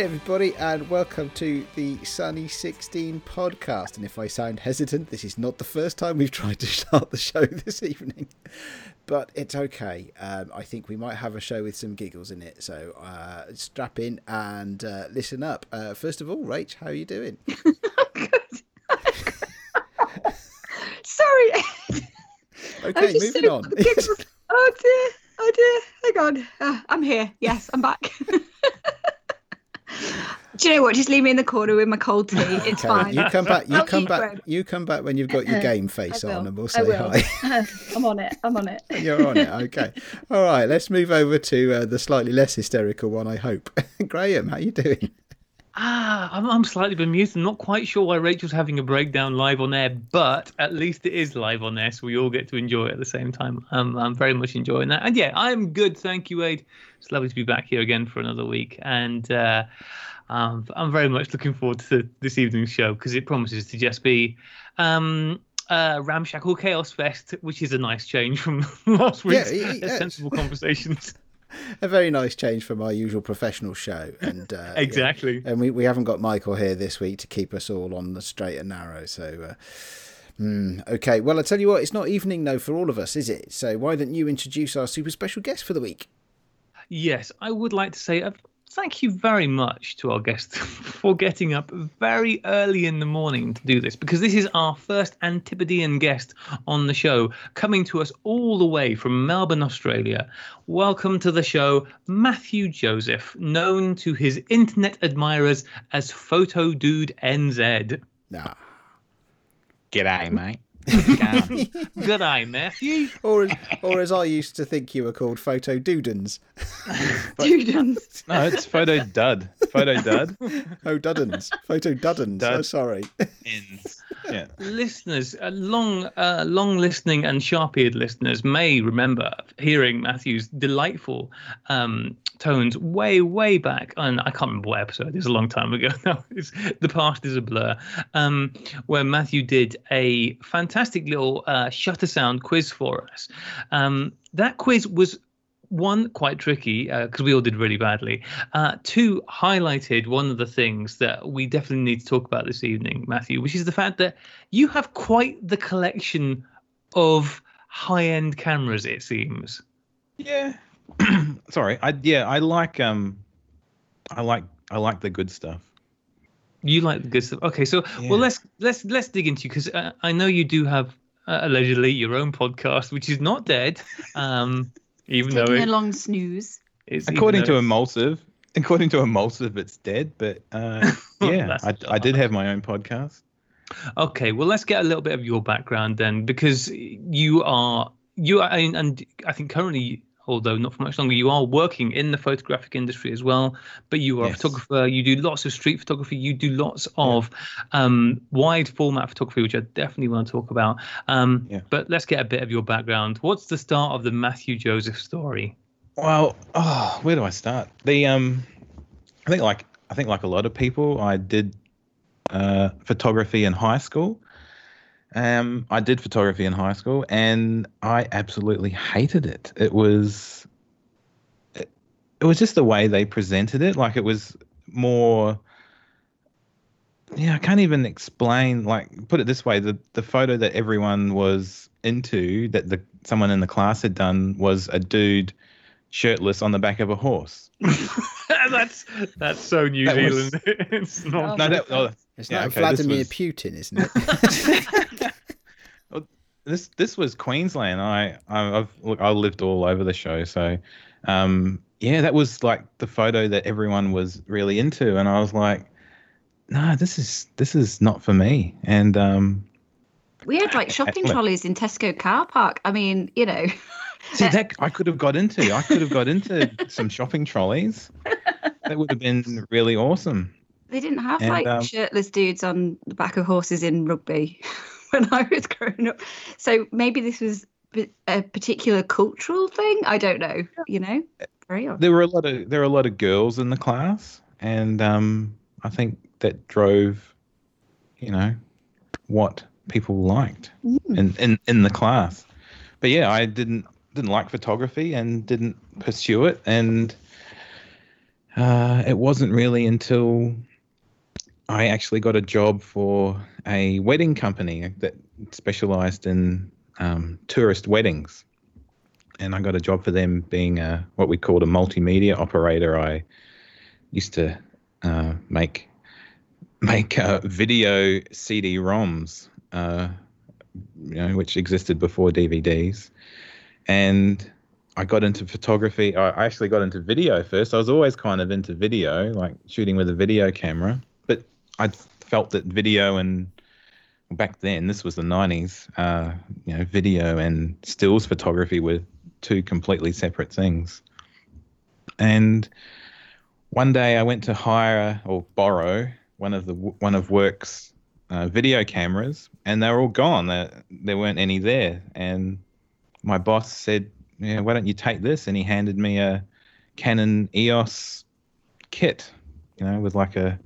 everybody, and welcome to the Sunny 16 podcast. And if I sound hesitant, this is not the first time we've tried to start the show this evening, but it's okay. Um, I think we might have a show with some giggles in it, so uh, strap in and uh, listen up. Uh, first of all, Rach, how are you doing? Sorry. Okay, moving on. oh dear, oh dear. Hang on. Uh, I'm here. Yes, I'm back. Do you know what? Just leave me in the corner with my cold tea. It's Okay, fine. you come back. You I'll come back. bread. You come back when you've got your game face on, and we'll say hi. I'm on it. I'm on it. You're on it. Okay. All right. Let's move over to uh, the slightly less hysterical one. I hope. Graham, how you doing? Ah, I'm, I'm slightly bemused. I'm not quite sure why Rachel's having a breakdown live on air, but at least it is live on air, so we all get to enjoy it at the same time. Um, I'm very much enjoying that. And yeah, I'm good. Thank you, Aid. It's lovely to be back here again for another week. And uh, um, I'm very much looking forward to this evening's show because it promises to just be. Um, uh, Ramshackle Chaos Fest, which is a nice change from last week's Yeah, yeah, yeah. sensible conversations. A very nice change from our usual professional show, and uh, yeah. exactly. And we, we haven't got Michael here this week to keep us all on the straight and narrow. So, uh, hmm, okay. Well, I tell you what, it's not evening though for all of us, is it? So why don't you introduce our super special guest for the week? Yes, I would like to say thank you very much to our guest for getting up very early in the morning to do this because this is our first Antipodean guest on the show, coming to us all the way from Melbourne, Australia. Welcome to the show, Matthew Joseph, known to his internet admirers as Photo Dude NZ. Nah. G'day, mate. How's it going? Good eye, Matthew. Or, as- or as I used to think you were called, Photo Dudens. Students. no, it's photo dud. Photo dud. Oh, Duddens. Photo Duddens. Oh, dud. Oh, sorry. Ends. Listeners, uh, long, uh, long listening and sharp-eared listeners may remember hearing Matthew's delightful um, tones way, way back. And I can't remember what episode. It's a long time ago now. The past is a blur. Um, where Matthew did a fantastic little uh, shutter sound quiz for us. Um, that quiz was one quite tricky because we all did really badly. Uh, two highlighted one of the things that we definitely need to talk about this evening, Matthew, which is the fact that you have quite the collection of high-end cameras. It seems. Yeah. Sorry. I yeah. I like um. I like I like the good stuff. You like the good stuff. Okay, so Yeah. well, let's let's let's dig into because uh, I know you do have uh, allegedly your own podcast, which is not dead, um, even though Taking it, a long snooze. it's According to it's- Emulsive, according to Emulsive, it's dead. But uh, yeah, I, I did have my own podcast. Okay, well, let's get a little bit of your background then, because you are you are, and and I think currently, although not for much longer, you are working in the photographic industry as well. But you are a photographer. You do lots of street photography. You do lots of um, wide format photography, which I definitely want to talk about. Um, Yeah. But let's get a bit of your background. What's the start of the Matthew Joseph story? Well, oh, where do I start? The um, I think like I think like a lot of people, I did uh, photography in high school. Um, I did photography in high school, and I absolutely hated it. It was, it, it was just the way they presented it. Like it was more. Yeah, I can't even explain. Like, put it this way: the the photo that everyone was into, that the someone in the class had done, was a dude shirtless on the back of a horse. that's that's so New That was- Zealand. it's not. No, that, oh, It's Yeah, like okay, Vladimir was- Putin, isn't it? this this was Queensland. I, I I've look I lived all over the show, so um, yeah, that was like the photo that everyone was really into, and I was like, no, this is this is not for me. And um, We had like shopping trolleys in Tesco car park. I mean, you know, see that I could have got into. I could have got into some shopping trolleys. That would have been really awesome. they didn't have And, like um, shirtless dudes on the back of horses in rugby when I was growing up. So maybe this was a particular cultural thing. I don't know. You know. There were a lot of there were a lot of girls in the class, and um, I think that drove, you know, what people liked Mm. in, in in the class. But yeah, I didn't didn't like photography and didn't pursue it, and uh, it wasn't really until I actually got a job for a wedding company that specialized in um, tourist weddings. And I got a job for them being a, what we called a multimedia operator. I used to uh, make make uh, video CD-ROMs, uh, you know, which existed before DVDs, and I got into photography. I actually got into video first. I was always kind of into video, like shooting with a video camera, but I felt that video and back then, this was the 90s, uh, you know, video and stills photography were two completely separate things. And one day I went to hire or borrow one of the one of work's uh, video cameras, and they were all gone. There, there weren't any there. And my boss said, "Yeah, why don't you take this?" And he handed me a Canon EOS kit, you know, with like a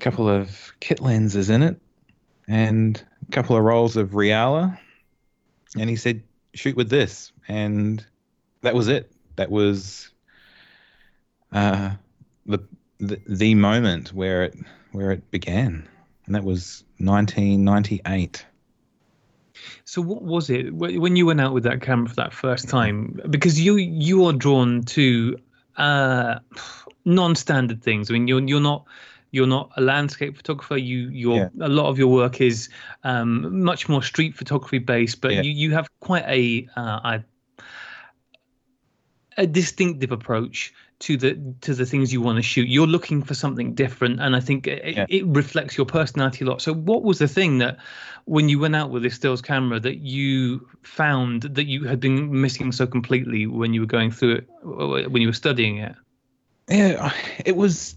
couple of kit lenses in it and a couple of rolls of Reala. And he said, shoot with this. And that was it. That was uh, the, the the moment where it where it began, and that was 1998. So what was it when you went out with that camera for that first time? Because you you are drawn to uh, non-standard things. I mean, you're you're not you're not a landscape photographer. You your yeah. a lot of your work is um, much more street photography based, but yeah. you you have quite a, uh, a a distinctive approach to the to the things you want to shoot. You're looking for something different, and I think it, yeah. it, reflects your personality a lot. So, what was the thing that when you went out with this stills camera that you found that you had been missing so completely when you were going through it when you were studying it? Yeah, it was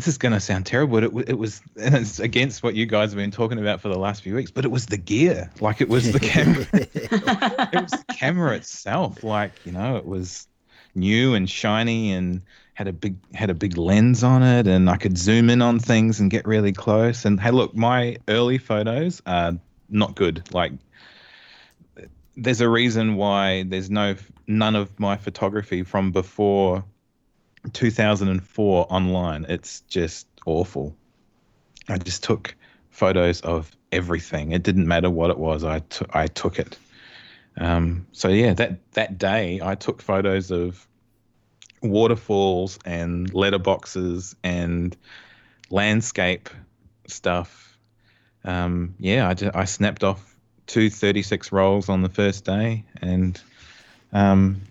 this is going to sound terrible, but it, it was, and it's against what you guys have been talking about for the last few weeks, but it was the gear. Like it was the camera. it was the camera itself. Like, you know, it was new and shiny and had a big had a big lens on it and I could zoom in on things and get really close. And hey, look, my early photos are not good. Like there's a reason why there's no none of my photography from before 2004 online. It's just awful. I just took photos of everything. It didn't matter what it was. I, t- I took it. Um, so yeah, that that day I took photos of waterfalls and letterboxes and landscape stuff. Um, yeah, I, just, I snapped off two 36 rolls on the first day and um,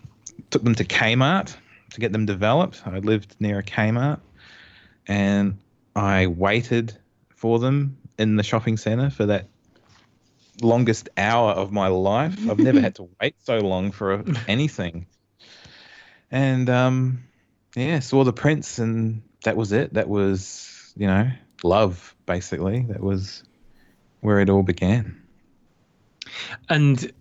took them to Kmart to get them developed. I lived near a Kmart, and I waited for them in the shopping center for that longest hour of my life. I've never had to wait so long for anything. And um, yeah, saw the prints, and that was it. That was you know love, basically. That was where it all began. And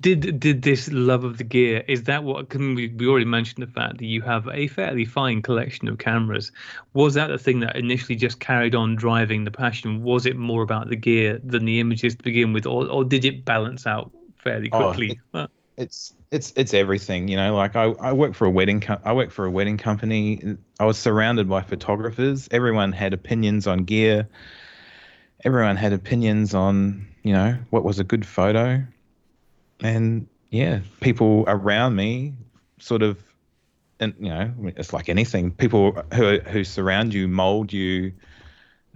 did did this love of the gear is that what can we, we already mentioned the fact that you have a fairly fine collection of cameras. Was that the thing that initially just carried on driving the passion? Was it more about the gear than the images to begin with or, or did it balance out fairly oh, quickly? oh, it's it's it's everything you know like i i work for a wedding co- i work for a wedding company. I was surrounded by photographers. Everyone had opinions on gear. Everyone had opinions on you know what was a good photo and yeah, people around me sort of, and you know, it's like anything. People who who surround you mold you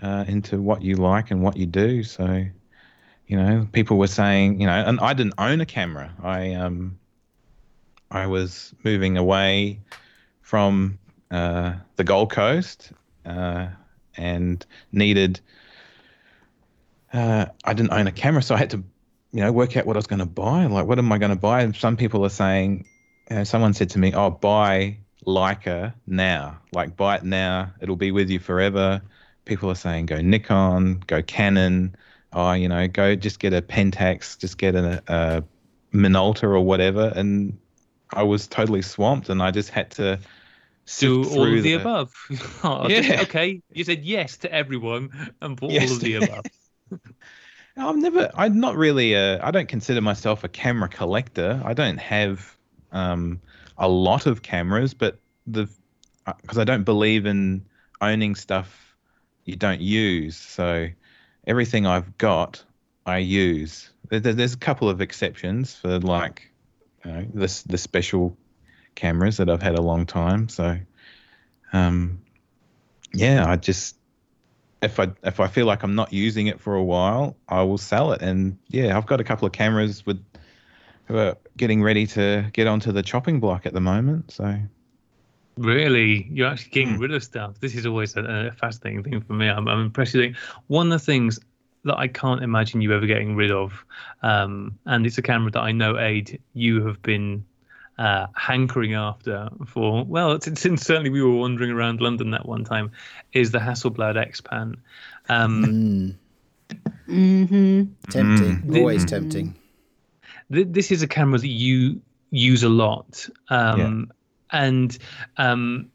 uh, into what you like and what you do. So, you know, people were saying, you know, and I didn't own a camera. I um, I was moving away from uh, the Gold Coast uh, and needed. Uh, I didn't own a camera, so I had to you know, work out what I was going to buy. Like, what am I going to buy? And some people are saying, you know, someone said to me, "Oh, buy Leica now. Like, buy it now. It'll be with you forever." People are saying, "Go Nikon, go Canon. Oh, you know, go just get a Pentax, just get a, a Minolta or whatever." And I was totally swamped, and I just had to do all of the, the above. oh, yeah. Okay, you said yes to everyone and bought yes. all of the above. I'm never. I'm not really a. I don't consider myself a camera collector. I don't have um, a lot of cameras, but the because I don't believe in owning stuff you don't use. So everything I've got, I use. There, there's a couple of exceptions for like you know, this the special cameras that I've had a long time. So, um, yeah, I just if I if I feel like I'm not using it for a while, I will sell it. And yeah, I've got a couple of cameras with who are getting ready to get onto the chopping block at the moment. So Really, you're actually getting rid of stuff. This is always a, a fascinating thing for me. I'm, I'm impressed. With One of the things that I can't imagine you ever getting rid of, um, and it's a camera that I know, Aid, you have been uh, hankering after for well since certainly we were wandering around London that one time, is the Hasselblad X-Pan. Um, Mm-hmm. Tempting, Mm. always Mm. tempting. this is a camera that you use a lot um and um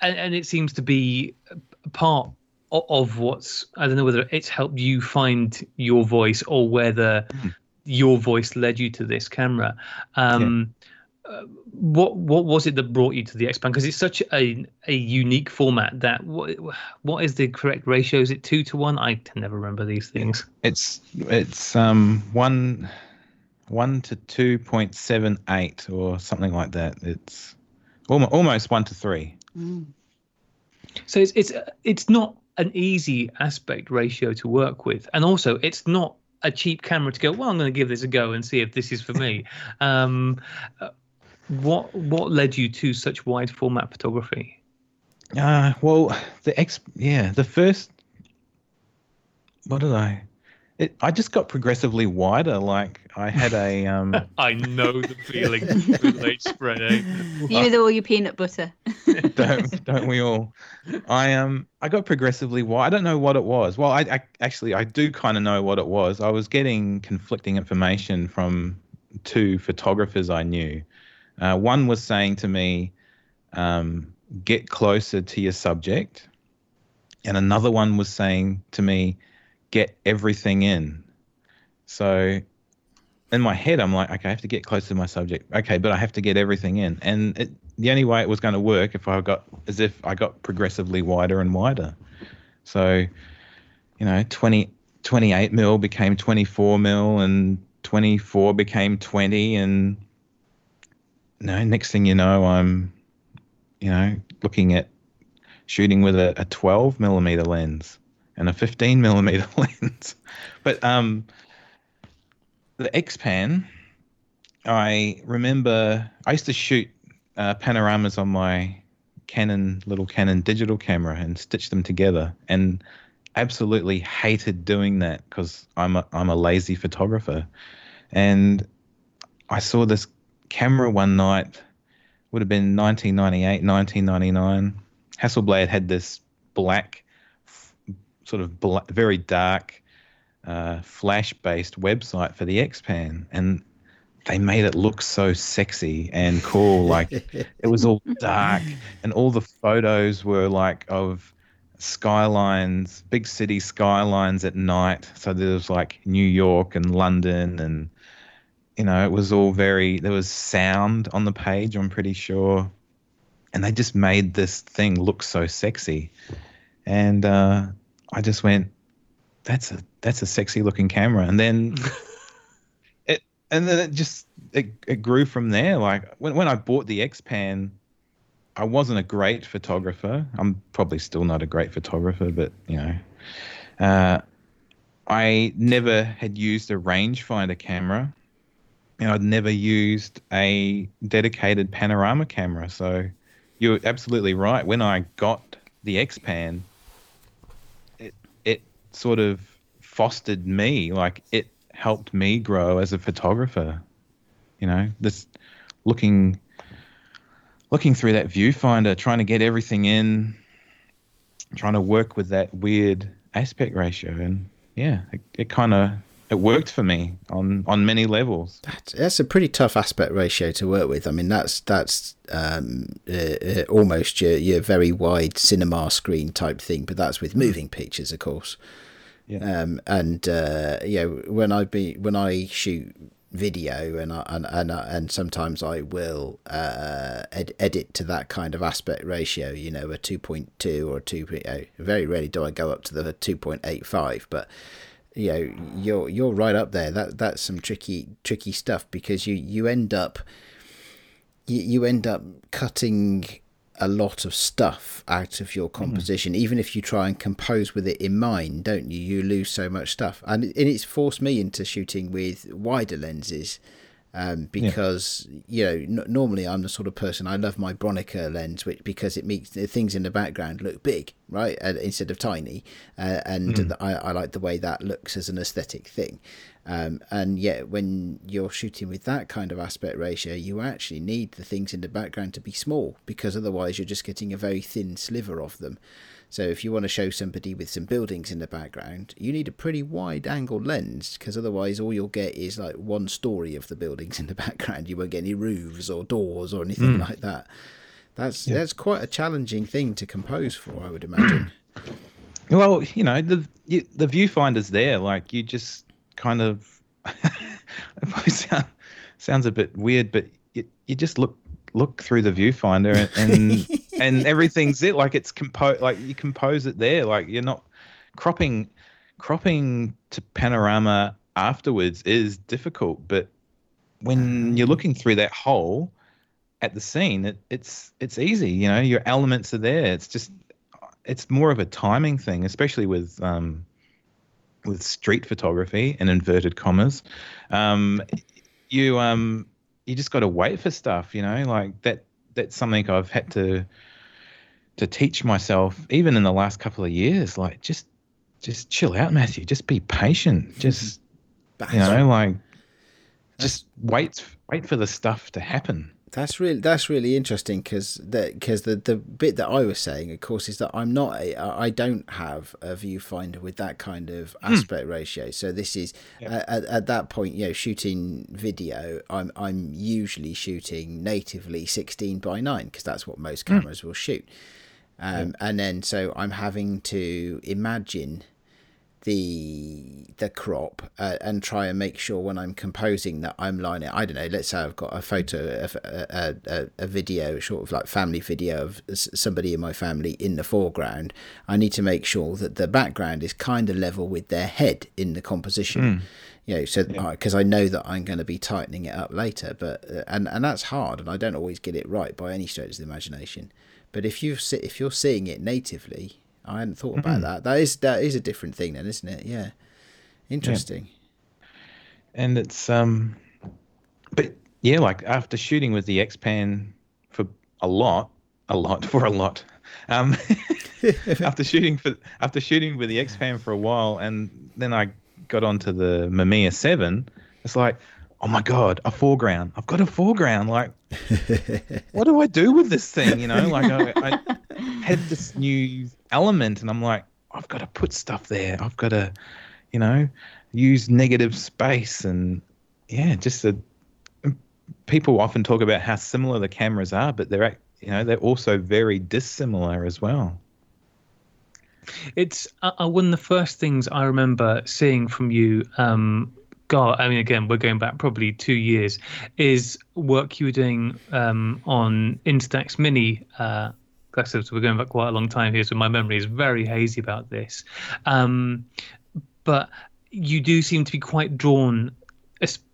and, and it seems to be part of what's i don't know whether it's helped you find your voice or whether your voice led you to this camera um uh, what what was it that brought you to the X-Pan? Because it's such a a unique format. That what what is the correct ratio? Is it two to one? I can never remember these things. it's it's um one one to two point seven eight or something like that. It's almost almost one to three. Mm. So it's it's it's not an easy aspect ratio to work with, and also it's not a cheap camera to go. Well, I'm going to give this a go and see if this is for me. um, uh, what what led you to such wide format photography? Uh well the X yeah the first what did I it I just got progressively wider. Like I had a um I know the feeling with late spread. Eh? You with all your peanut butter. don't don't we all? I um I got progressively wide. I don't know what it was. Well, I, I actually I do kind of know what it was. I was getting conflicting information from two photographers I knew. Uh, one was saying to me, um, "Get closer to your subject," and another one was saying to me, "Get everything in." So in my head, I'm like, okay, I have to get close to my subject. Okay, but I have to get everything in. And it, the only way it was going to work if I got is if I got progressively wider and wider. So, you know, 20, 28 mil became 24 mil and 24 became 20. And, know, next thing you know, I'm, you know, looking at shooting with a, a 12 millimeter lens and a 15 millimeter lens. But, um, the X-Pan, I remember I used to shoot uh, panoramas on my Canon little Canon digital camera and stitch them together, and absolutely hated doing that because I'm a, I'm a lazy photographer, and I saw this camera one night, would have been 1998, 1999. Hasselblad had this black, f- sort of black, very dark uh, flash based website for the X-Pan and they made it look so sexy and cool like it was all dark and all the photos were like of skylines big city skylines at night so there was like New York and London and you know it was all very there was sound on the page I'm pretty sure. And they just made this thing look so sexy. And uh, I just went that's a that's a sexy looking camera. And then it and then it just it, it grew from there. Like when, when i bought the x-pan i wasn't a great photographer. I'm probably still not a great photographer but you know. Uh, i never had used a rangefinder camera and i'd never used a dedicated panorama camera. So you're absolutely right. When i got the x-pan it it sort of fostered me like it helped me grow as a photographer you know this looking looking through that viewfinder trying to get everything in trying to work with that weird aspect ratio. And yeah it, it kind of it worked for me on on many levels That's, that's a pretty tough aspect ratio to work with. I mean, that's that's um, uh, uh, almost your your very wide cinema screen type thing, but that's with moving pictures, of course. Yeah. Um, and uh, you know, when I be when I shoot video and I, and and, and sometimes I will uh, ed- edit to that kind of aspect ratio you know a 2.2 or a 2 very rarely do I go up to the 2.85 but you know you're you're right up there that that's some tricky tricky stuff because you you end up you, you end up cutting a lot of stuff out of your composition, mm. even if you try and compose with it in mind, don't you? You lose so much stuff, and, and it's forced me into shooting with wider lenses. Um, because yeah. you know n- normally I'm the sort of person I love my Bronica lens, which because it makes the things in the background look big, right, uh, instead of tiny, uh, and mm. I, I like the way that looks as an aesthetic thing. Um, and yet, when you're shooting with that kind of aspect ratio, you actually need the things in the background to be small because otherwise you're just getting a very thin sliver of them. So, if you want to show somebody with some buildings in the background, you need a pretty wide angle lens because otherwise, all you'll get is like one story of the buildings in the background. You won't get any roofs or doors or anything mm. like that. That's yeah. that's quite a challenging thing to compose for, I would imagine. Well, you know, the the viewfinder's there. Like you just kind of sound, sounds a bit weird, but you, you just look look through the viewfinder and and, and everything's it. Like it's composed. like you compose it there. Like you're not cropping cropping to panorama afterwards is difficult, but when you're looking through that hole at the scene, it, it's it's easy. You know, your elements are there. It's just it's more of a timing thing, especially with um, with street photography in inverted commas, um, you um, you just got to wait for stuff. You know, like that. That's something I've had to to teach myself, even in the last couple of years. Like, just just chill out, Matthew. Just be patient. Mm-hmm. Just you know, like just wait wait for the stuff to happen. That's really that's really interesting because because the, the bit that I was saying, of course, is that I'm not a, I don't have a viewfinder with that kind of hmm. aspect ratio. So this is yeah. at, at that point, you know, shooting video, I'm I'm usually shooting natively 16 by 9 because that's what most hmm. cameras will shoot. Um, yeah. And then so I'm having to imagine the the crop uh, and try and make sure when I'm composing that I'm lining. I don't know. Let's say I've got a photo, of a, a, a video, sort of like family video of somebody in my family in the foreground. I need to make sure that the background is kind of level with their head in the composition. Mm. You know, so because yeah. I know that I'm going to be tightening it up later, but uh, and and that's hard, and I don't always get it right by any stretch of the imagination. But if you if you're seeing it natively, I hadn't thought about mm-hmm. that. That is that is a different thing then, isn't it? Yeah. Interesting. Yeah. And it's um but yeah, like after shooting with the X-Pan for a lot, a lot for a lot. Um after shooting for after shooting with the X-Pan for a while and then I got onto the Mamiya 7, it's like oh my god, a foreground. I've got a foreground. Like, what do I do with this thing? You know, like I, I had this new element and I'm like, I've got to put stuff there. I've got to, you know, use negative space and yeah, just a, people often talk about how similar the cameras are, but they're you know they're also very dissimilar as well. It's uh, uh, one of the first things I remember seeing from you. Um, I mean, again, we're going back probably two years. Is work you were doing um, on Instax Mini uh, so we're going back quite a long time here, so my memory is very hazy about this. Um, but you do seem to be quite drawn,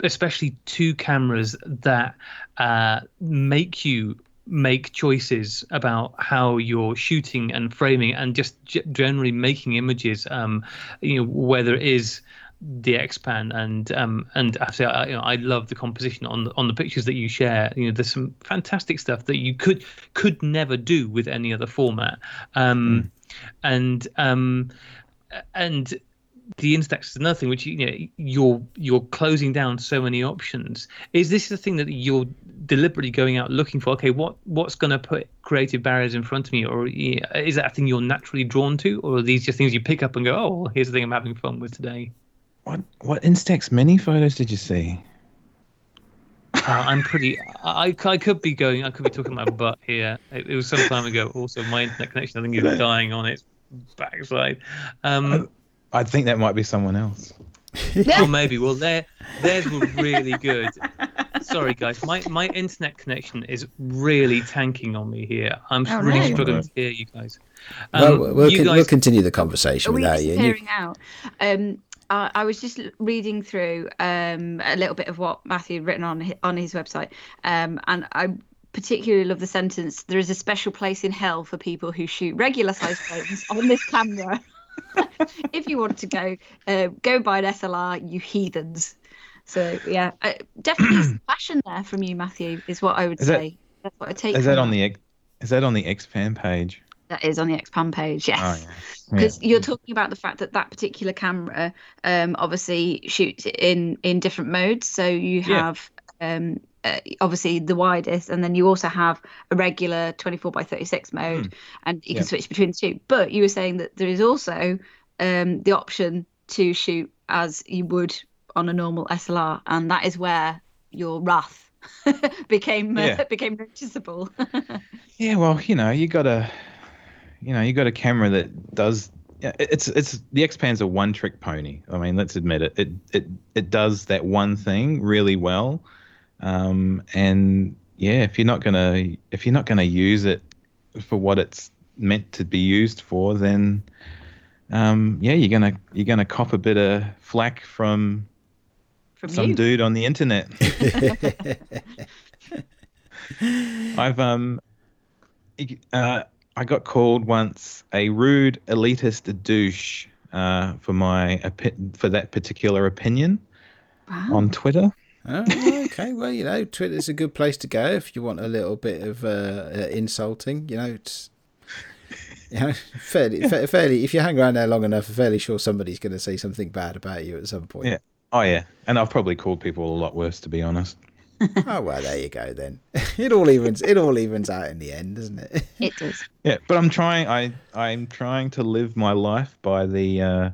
especially to cameras that uh, make you make choices about how you're shooting and framing and just generally making images um, you know whether it is the X-Pan and um and actually I, you know, I love the composition on the, on the pictures that you share. You know there's some fantastic stuff that you could could never do with any other format. Um mm. and um and the Instax is another thing which you know you're you're closing down so many options. Is this the thing that you're deliberately going out looking for? Okay what what's going to put creative barriers in front of me? Or is that a thing you're naturally drawn to? Or are these just things you pick up and go oh here's the thing i'm having fun with today what what Instax mini photos did you see? Uh, I'm pretty. I, I could be going. I could be talking my butt here. It, it, was some time ago. Also, my internet connection. I think is dying on its backside. Um, I, I, think that might be someone else. Or maybe. Well, there, theirs were really good. Sorry, guys. My my internet connection is really tanking on me here. I'm Oh, really no. struggling to hear you guys. well, Um, we'll, you con- guys, we'll continue the conversation Are we without you. and you. disappearing out? Um, I, I was just reading through um, a little bit of what Matthew had written on his, on his website, um, and I particularly love the sentence: "There is a special place in hell for people who shoot regular sized phones on this camera." if you want to go, uh, go buy an SLR, you heathens. So yeah, uh, definitely some passion there from you, Matthew. Is what I would Is that- say. That's what I take. Is that on the X- is that on the Xpan page? That is on the Xpan page. Yes Oh yeah. because you're talking about the fact that that particular camera um, obviously shoots in in different modes so you Yeah. have um, uh, obviously the widest and then you also have a regular 24 by 36 mode and you can. Yeah. switch between the two but you were saying that there is also um, the option to shoot as you would on a normal slr and that is where your wrath became uh, Yeah. became noticeable Yeah, well, you know, you got a, you know, you got a camera that does. yeah, It's it's the X-Pan's a one trick pony. I mean, let's admit it. It it it does that one thing really well, um, and yeah, if you're not gonna if you're not gonna use it for what it's meant to be used for, then um, yeah, you're gonna you're gonna cop a bit of flack from from some you dude on the internet. I've um, uh, I got called once a rude elitist douche uh, for my opi- for that particular opinion Wow. on Twitter. Oh, okay. Well, you know, Twitter's a good place to go if you want a little bit of uh, uh, insulting. You know, it's you know, fairly, fa- fairly. If you hang around there long enough, I'm fairly sure somebody's going to say something bad about you at some point. Yeah. Oh yeah, and I've probably called people a lot worse to be honest. Oh well, there you go. Then it all evens. It all evens out in the end, doesn't it? it does Yeah, but I'm trying. I I'm trying to live my life by the uh,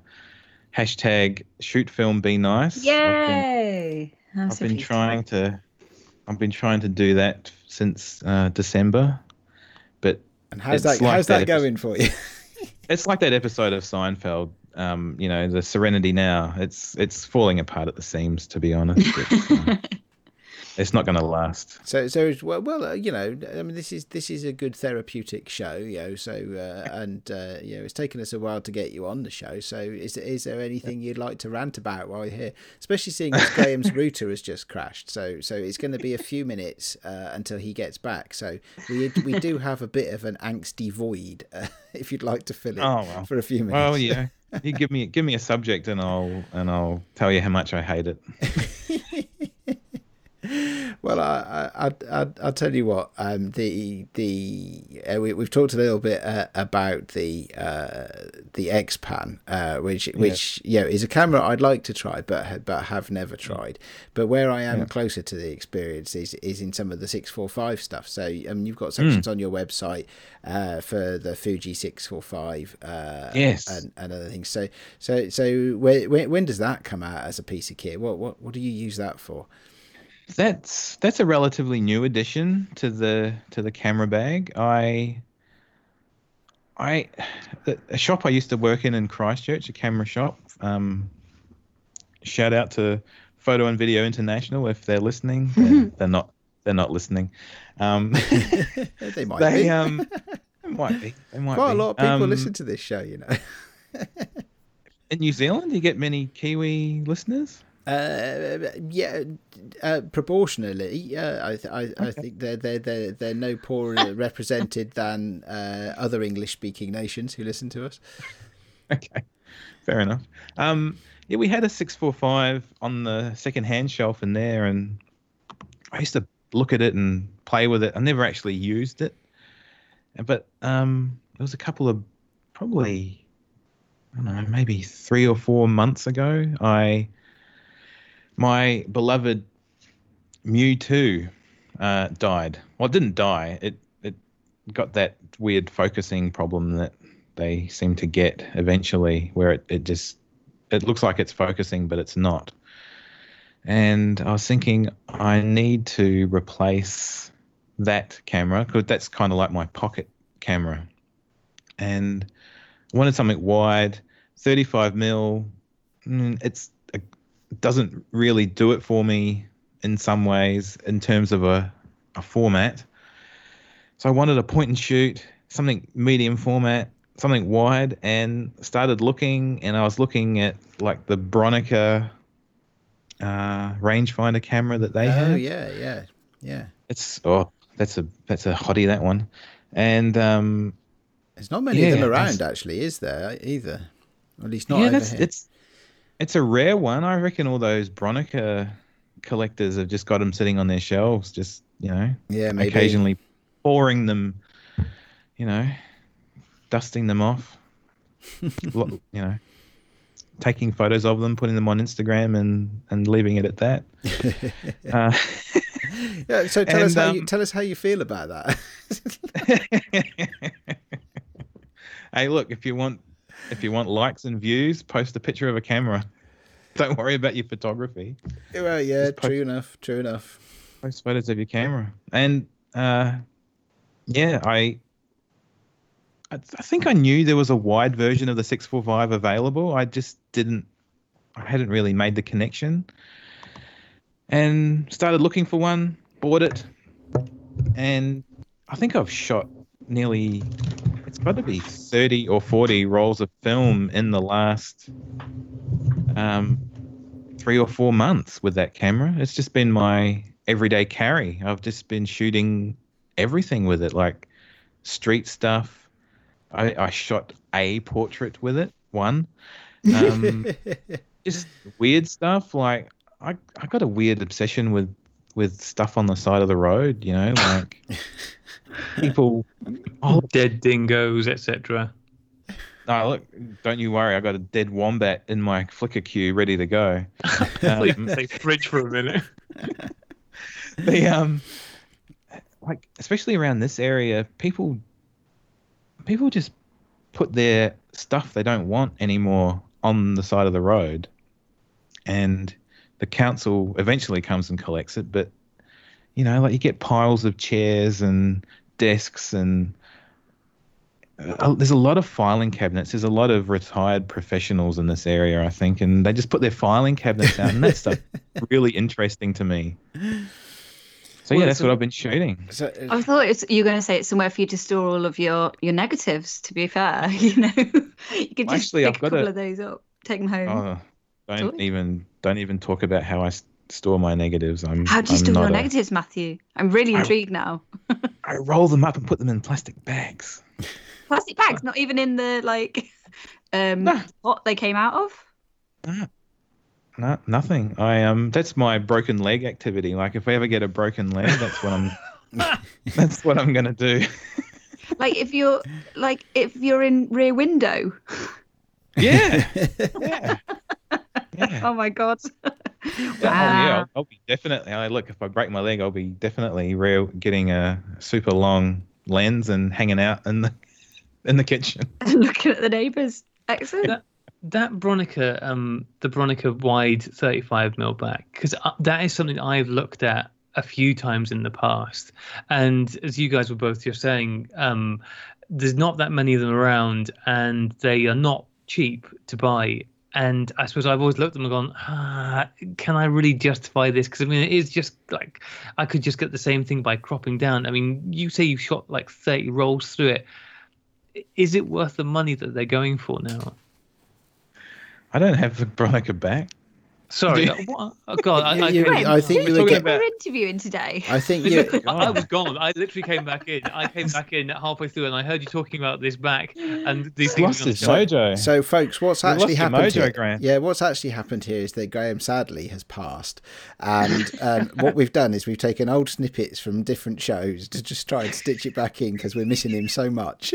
hashtag shoot film be nice. I've been- Yay! I'm I've been trying to, I've been trying to do that since uh, December, but And how's that? like how's that that going for you? it's like that episode of Seinfeld. Um, you know, the Serenity Now. It's it's falling apart at the seams, to be honest. It's, uh, it's not going to last. So, so it's- well, well, uh, you know, I mean, this is this is a good therapeutic show, you know. So, uh, and uh, you know, it's taken us a while to get you on the show. So, is is there anything you'd like to rant about while you're here? Especially seeing as Graham's router has just crashed. So, so it's going to be a few minutes uh, until he gets back. So, we we do have a bit of an angsty void. Uh, if you'd like to fill it Oh, well. for a few minutes. Well, yeah. You give me give me a subject and I'll and I'll tell you how much I hate it. Well, I, I, I, I'll tell you what. Um, the the uh, we, we've talked a little bit uh, about the uh, the Xpan, uh, which which yeah is a camera I'd like to try, but but have never tried. But where I am Yeah. closer to the experience is is in some of the six four five stuff. So um, you've got sections on your website uh, for the Fuji six four five. Uh, Yes. and, and other things. So so so when, when when does that come out as a piece of kit? What what what do you use that for? That's that's a relatively new addition to the to the camera bag. I I a shop I used to work in in Christchurch, a camera shop. Um, shout out to Photo and Video International if they're listening. They're, they're not. They're not listening. Um, They might they be. um, they might be. They might Quite a lot of people Um, listen to this show, you know. in New Zealand. Do you get many Kiwi listeners? Uh, yeah, uh, proportionally, uh, I, th- I, I think they're they're they're they're no poorer represented than uh, other English-speaking nations who listen to us. Okay, fair enough. Um, yeah, we had a six four five on the second hand shelf in there, and I used to look at it and play with it. I never actually used it, but um, there was a couple of probably I don't know, maybe three or four months ago. I my beloved Mju II uh, died. Well, it didn't die. It it got that weird focusing problem that they seem to get eventually, where it, it just it looks like it's focusing, but it's not. And I was thinking I need to replace that camera because that's kind of like my pocket camera, and I wanted something wide, 35 mil. mm, It's doesn't really do it for me in some ways in terms of a, a format. So I wanted a point and shoot, something medium format, something wide, and started looking. And I was looking at like the Bronica uh, rangefinder camera that they oh have. yeah, yeah, yeah. It's oh, that's a that's a hottie that one, and um, There's not many of them around, actually, is there? Either, or at least not yeah, over that's here. it's it's a rare one. I reckon all those Bronica collectors have just got them sitting on their shelves, just you know, yeah, maybe. occasionally pouring them, you know, dusting them off, you know, taking photos of them, putting them on Instagram, and and leaving it at that. uh, Yeah, so tell us And, how you um, tell us how you feel about that. hey, look, if you want if you want likes and views, post a picture of a camera. Don't worry about your photography. well, yeah, post- true enough, true enough. Post photos of your camera. And uh yeah, I I, I think I knew there was a wide version of the 645 available. I just didn't I hadn't really made the connection. And started looking for one, bought it, and I think I've shot nearly got to be 30 or 40 rolls of film in the last um, three or four months with that camera. It's just been my everyday carry. I've just been shooting everything with it, like street stuff. I, I shot a portrait with it, one. Um, just weird stuff. Like I, I got a weird obsession with with stuff on the side of the road. You know, like people. Oh, Dead dingoes, etc. no, look! Don't you worry. I got a dead wombat in my Flickr queue, ready to go. Please Um, say fridge for a minute. the um like especially around this area people people just put their stuff they don't want anymore on the side of the road and the council eventually comes and collects it but you know like you get piles of chairs and desks and uh, there's a lot of filing cabinets. There's a lot of retired professionals in this area, I think, and they just put their filing cabinets out, and that stuff really interesting to me. So yeah, that's so- what I've been shooting. So, I thought it's, you were going to say it's somewhere for you to store all of your, your negatives. To be fair, you know, you could just Actually, pick I've a couple a- of those up, take them home. Oh, don't Joy. even don't even talk about how I store my negatives. I'm How do you I'm store your a- negatives, Matthew? I'm really I- intrigued now. I roll them up and put them in plastic bags. Plastic bags, not even in the like um No. what they came out of. No, nothing. I um, that's my broken leg activity. Like if I ever get a broken leg, that's what I'm. that's what I'm gonna do. Like if you're like if you're in Rear Window. Yeah, yeah, yeah. Oh my god. Oh yeah, wow. I'll, I'll be definitely. I look if I break my leg, I'll be definitely real getting a super long lens and hanging out in the in the kitchen. Looking at the neighbours. Excellent. That- That Bronica, um, the Bronica wide 35 mil back, because that is something I've looked at a few times in the past. And as you guys were both just saying, um, there's not that many of them around, and they are not cheap to buy. And I suppose I've always looked at them and gone, ah, can I really justify this? Because I mean, it is just like I could just get the same thing by cropping down. I mean, you say you shot like 30 rolls through it. Is it worth the money that they're going for now? I don't have the Bronica back. Sorry, Do what? Oh, God, I, I, You- came- you- I think who we were did getting- we're interviewing today. I think you. I, I was gone. I literally came back in. I came back in halfway through, and I heard you talking about this back and these things. lost his mojo. So, folks, what's You actually lost your happened mojo, here? Graham. Yeah, what's actually happened here is that Graham sadly has passed, and um, what we've done is we've taken old snippets from different shows to just try and stitch it back in because we're missing him so much.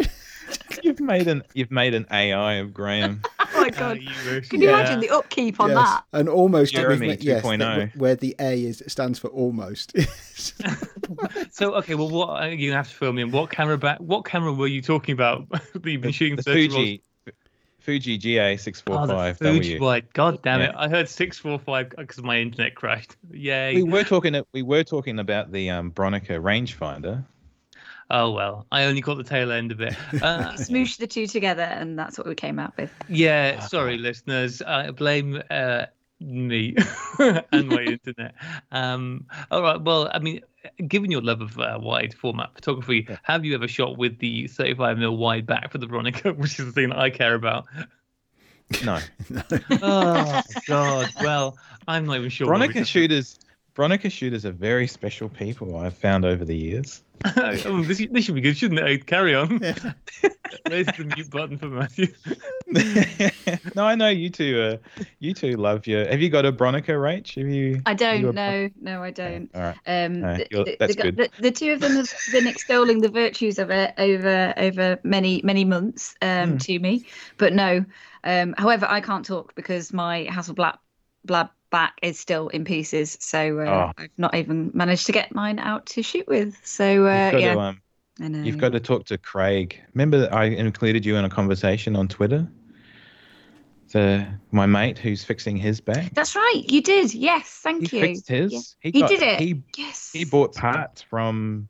You've made an you've made an AI of Graham. Oh my god. you. Can you Yeah. imagine the upkeep on Yes, that? and almost Jeremy we've yes, 2.0. where the A is stands for almost. So okay, well, what uh, you have to fill me in? What camera back? What camera were you talking about? that you've been shooting the 30 rolls? Fuji Fuji GA six four five. Fuji W. wide. God damn it! Yeah. I heard six four five because my internet crashed. Yay! We were talking we were talking about the um, Bronica rangefinder. Oh well, I only caught the tail end of it. Uh, Smoosh the two together and that's what we came out with. Yeah, sorry, listeners. I blame uh, me and my internet. Um, all right. Well, I mean, given your love of uh, wide format photography, Yeah. have you ever shot with the 35 mm wide back for the Bronica, which is the thing that I care about? No. oh God. Well, I'm not even sure. what Bronica can- shooters. Bronica shooters are very special people. I've found over the years. oh, this, this should be good, shouldn't it? Carry on. Yeah. Where's the mute button for Matthew? no, I know you two. Uh, you two love your. Have you got a Bronica, Rach? Have you? I don't a- know. No, I don't. All right. Um, No, the, that's the, good. The, the two of them have been extolling the virtues of it over over many many months um, Hmm. to me, but no. Um, however, I can't talk because my Hasselblad blab back is still in pieces, so uh, Oh. I've not even managed to get mine out to shoot with. So uh, yeah, to, um. You've got to talk to Craig. Remember that I included you in a conversation on Twitter? The my mate who's fixing his back. That's right. You did. Yes. Thank He you. fixed his. Yeah. He, He got, did it. He Yes. he bought parts from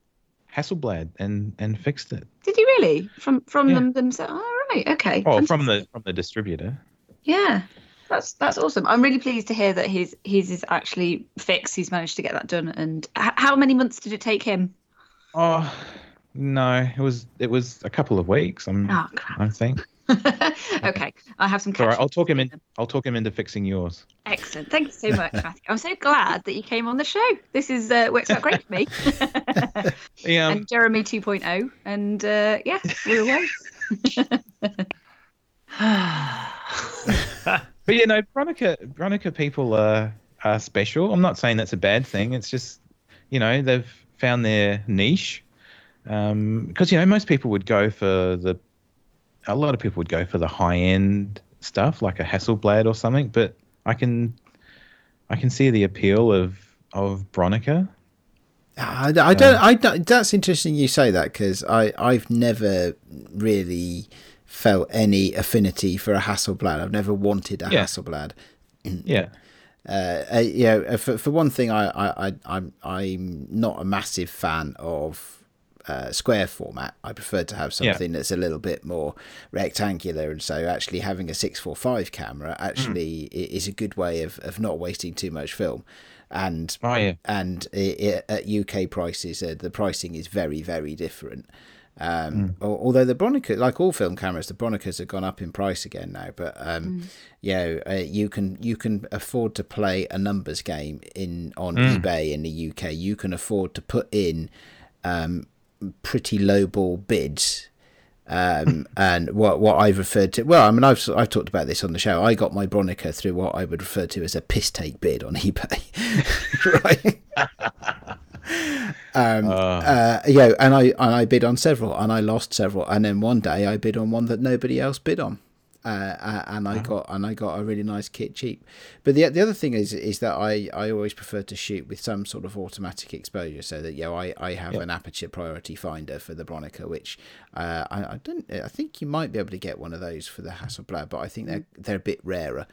Hasselblad and and fixed it. Did he really? From from Yeah. them themselves? All right. Okay. Oh, from the from the distributor. Yeah, that's that's awesome. I'm really pleased to hear that his his is actually fixed. He's managed to get that done. And h- how many months did it take him? Oh no, it was it was a couple of weeks. I'm, Oh crap. I think. okay, I have some. All right. I'll talk him in. I'll talk him into fixing yours. Excellent. Thank you so much, Matthew. I'm so glad that you came on the show. This is uh, works out great for me. Yeah. Um, and Jeremy 2.0, and uh, yeah, we're away. But you know, Bronica, Bronica people are are special. I'm not saying that's a bad thing. It's just, you know, they've found their niche. Um, because you know, most people would go for the, a lot of people would go for the high end stuff like a Hasselblad or something. But I can, I can see the appeal of of Bronica. Ah, I, I don't. I don't, that's interesting you say that because I I've never really felt any affinity for a Hasselblad. I've never wanted a Yeah. Hasselblad. Yeah. Uh, uh, you know, uh, for for one thing, I I I I'm I'm not a massive fan of. Uh, square format. I prefer to have Yeah. something that's a little bit more rectangular, and so actually having a six four five camera actually i is a good way of, of not wasting too much film. And Oh yeah. and i i at UK prices, uh, the pricing is very, very different. Um, al- Although the Bronica, like all film cameras, the Bronicas have gone up in price again now. But um, you know, uh, you can you can afford to play a numbers game in on eBay in the UK. You can afford to put in um, pretty low ball bids. Um, and what what I've referred to, well, I mean, I've I've talked about this on the show. I got my Bronica through what I would refer to as a piss take bid on eBay, right? Um, Uh, uh, yeah, and I and I bid on several, and I lost several, and then one day I bid on one that nobody else bid on, uh, uh, and I got and I got a really nice kit cheap. But the the other thing is is that I, I always prefer to shoot with some sort of automatic exposure, so that you know I, I have an aperture priority finder for the Bronica, which uh, I I don't I think you might be able to get one of those for the Hasselblad, but I think they're they're a bit rarer.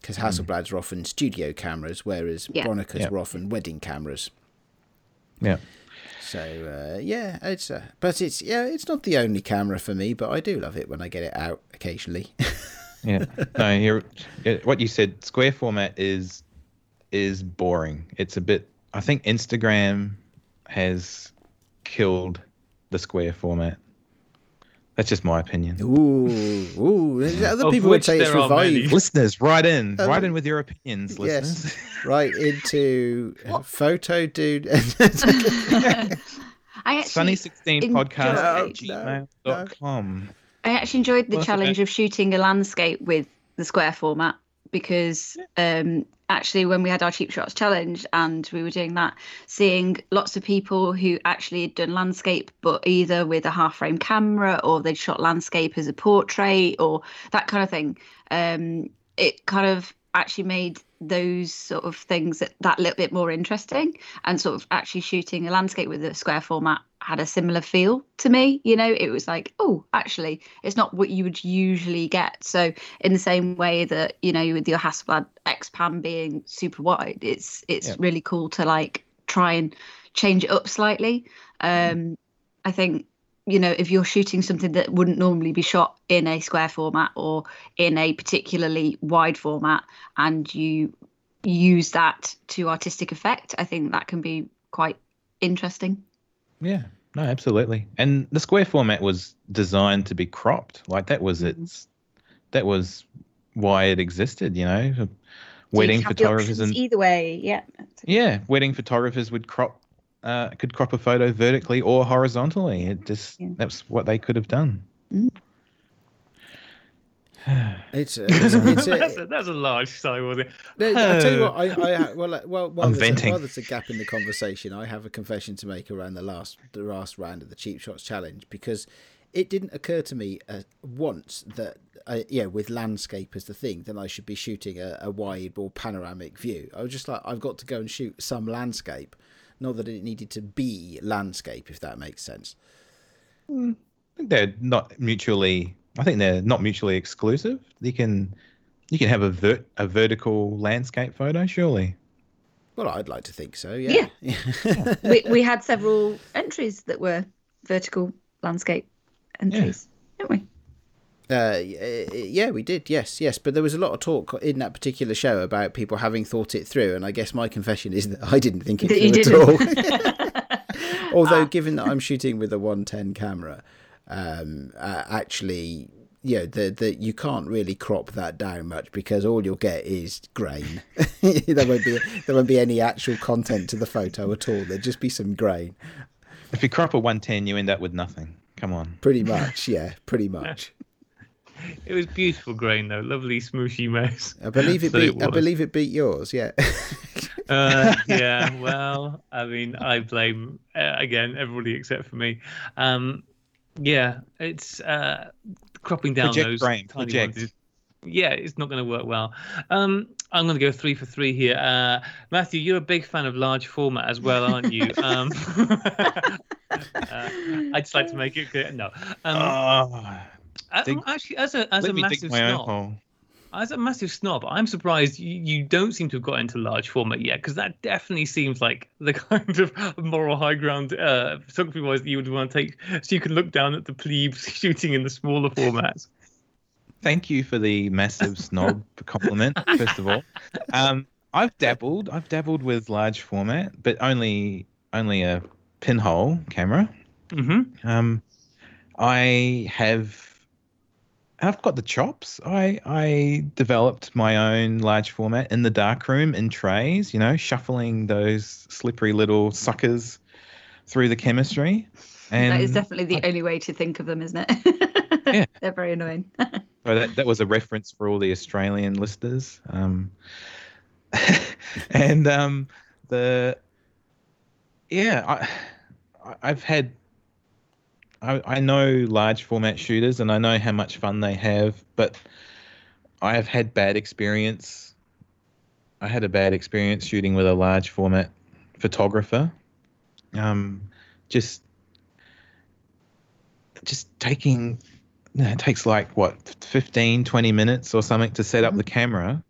Because Hasselblads are often studio cameras, whereas Yeah. Bronicas Yeah. were often wedding cameras. Yeah. So uh, yeah, it's uh, but it's yeah, it's not the only camera for me, but I do love it when I get it out occasionally. Yeah. No, you're, what you said, square format is is boring. It's a bit. I think Instagram has killed the square format. That's just my opinion. ooh, ooh. Other Of people would which say it's there many. revived Listeners, write in. Um, write in with your opinions, yes. listeners. right into photo dude. I actually Sunny16 enjoy- podcast at No, no, I actually enjoyed the Well, that's challenge okay. of shooting a landscape with the square format because um, actually, when we had our cheap shots challenge and we were doing that, seeing lots of people who actually had done landscape, but either with a half frame camera or they'd shot landscape as a portrait or that kind of thing, um, it kind of actually made those sort of things that, that little bit more interesting and sort of actually shooting a landscape with a square format had a similar feel to me you know? It was like oh actually it's not what you would usually get. So in the same way that you know with your hasselblad xpan being super wide it's it's Yeah. really cool to like try and change it up slightly. Um i think you know if you're shooting something that wouldn't normally be shot in a square format or in a particularly wide format and you use that to artistic effect, I think that can be quite interesting. Yeah, no, absolutely. And the square format was designed to be cropped. Like that was Mhm. its, that was why it existed. You know, So wedding photographers and either way, yeah. yeah, wedding photographers would crop, uh, could crop a photo vertically or horizontally. It just Yeah. that's what they could have done. It's, uh, it's, it's, that's, a, that's a large sigh, wasn't it? I tell you what, I, I well, uh, well, while I'm there's, a, venting. while there's a gap in the conversation, I have a confession to make around the last the last round of the cheap shots challenge because it didn't occur to me uh, once that uh, yeah, with landscape as the thing, then I should be shooting a, a wide or panoramic view. I was just like, I've got to go and shoot some landscape, not that it needed to be landscape, if that makes sense. Hmm. I think they're not mutually. I think they're not mutually exclusive. You can, you can have a vert, a vertical landscape photo, surely. Well, I'd like to think so. Yeah. we, we had several entries that were vertical landscape entries, didn't we? Uh, uh, yeah, we did. Yes, yes. But there was a lot of talk in that particular show about people having thought it through, and I guess my confession is that I didn't think it through didn't. at all. Although, given that I'm shooting with a 110 camera, um, uh, actually, you know, the, the you can't really crop that down much because all you'll get is grain. there won't be there won't be any actual content to the photo at all. There'd just be some grain. If you crop a 110, you end up with nothing. Come on. Pretty much, yeah, pretty much. It was beautiful grain though, lovely smooshy mess. I believe it So beat. I believe it beat yours. Yeah. Uh, yeah, well, I mean, I blame uh, again everybody except for me. Um, yeah, it's uh, cropping down Project those brain, tiny project. ones. Yeah, it's not going to work well. Um, I'm going to go three for three here. Uh, Matthew, you're a big fan of large format as well, aren't you? Um, uh, I just like to make it clear. No, um, Oh, Dig- actually, as a as a let me dig massive snob, as a massive snob, I'm surprised you, you don't seem to have got into large format yet, because that definitely seems like the kind of moral high ground uh, photography wise that you would want to take, so you can look down at the plebes shooting in the smaller formats. Thank you for the massive snob compliment, first of all. Um, I've dabbled. I've dabbled with large format, but only only a pinhole camera. hmm Um, I have. I've got the chops. I I developed my own large format in the darkroom in trays. You know, shuffling those slippery little suckers through the chemistry. And that is definitely the only way to think of them, isn't it? Yeah. They're very annoying. So that, that was a reference for all the Australian listeners. Um, and um, the yeah, I, I- I've had I, I know large format shooters and I know how much fun they have, but I have had bad experience. I had a bad experience shooting with a large format photographer. Um, just just taking it takes like what 15 20 minutes or something to set up the camera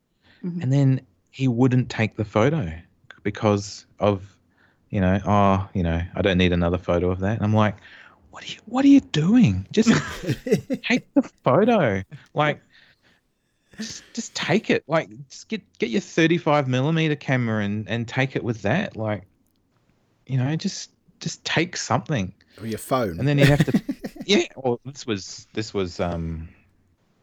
Mhm. and then he wouldn't take the photo because of you know oh you know i don't need another photo of that and i'm like what are you what are you doing? Just take the photo. Like just, just take it. Like just get get your 35 millimeter camera and and take it with that. Like you know just just take something. Or your phone. and then you have to yeah well this was this was um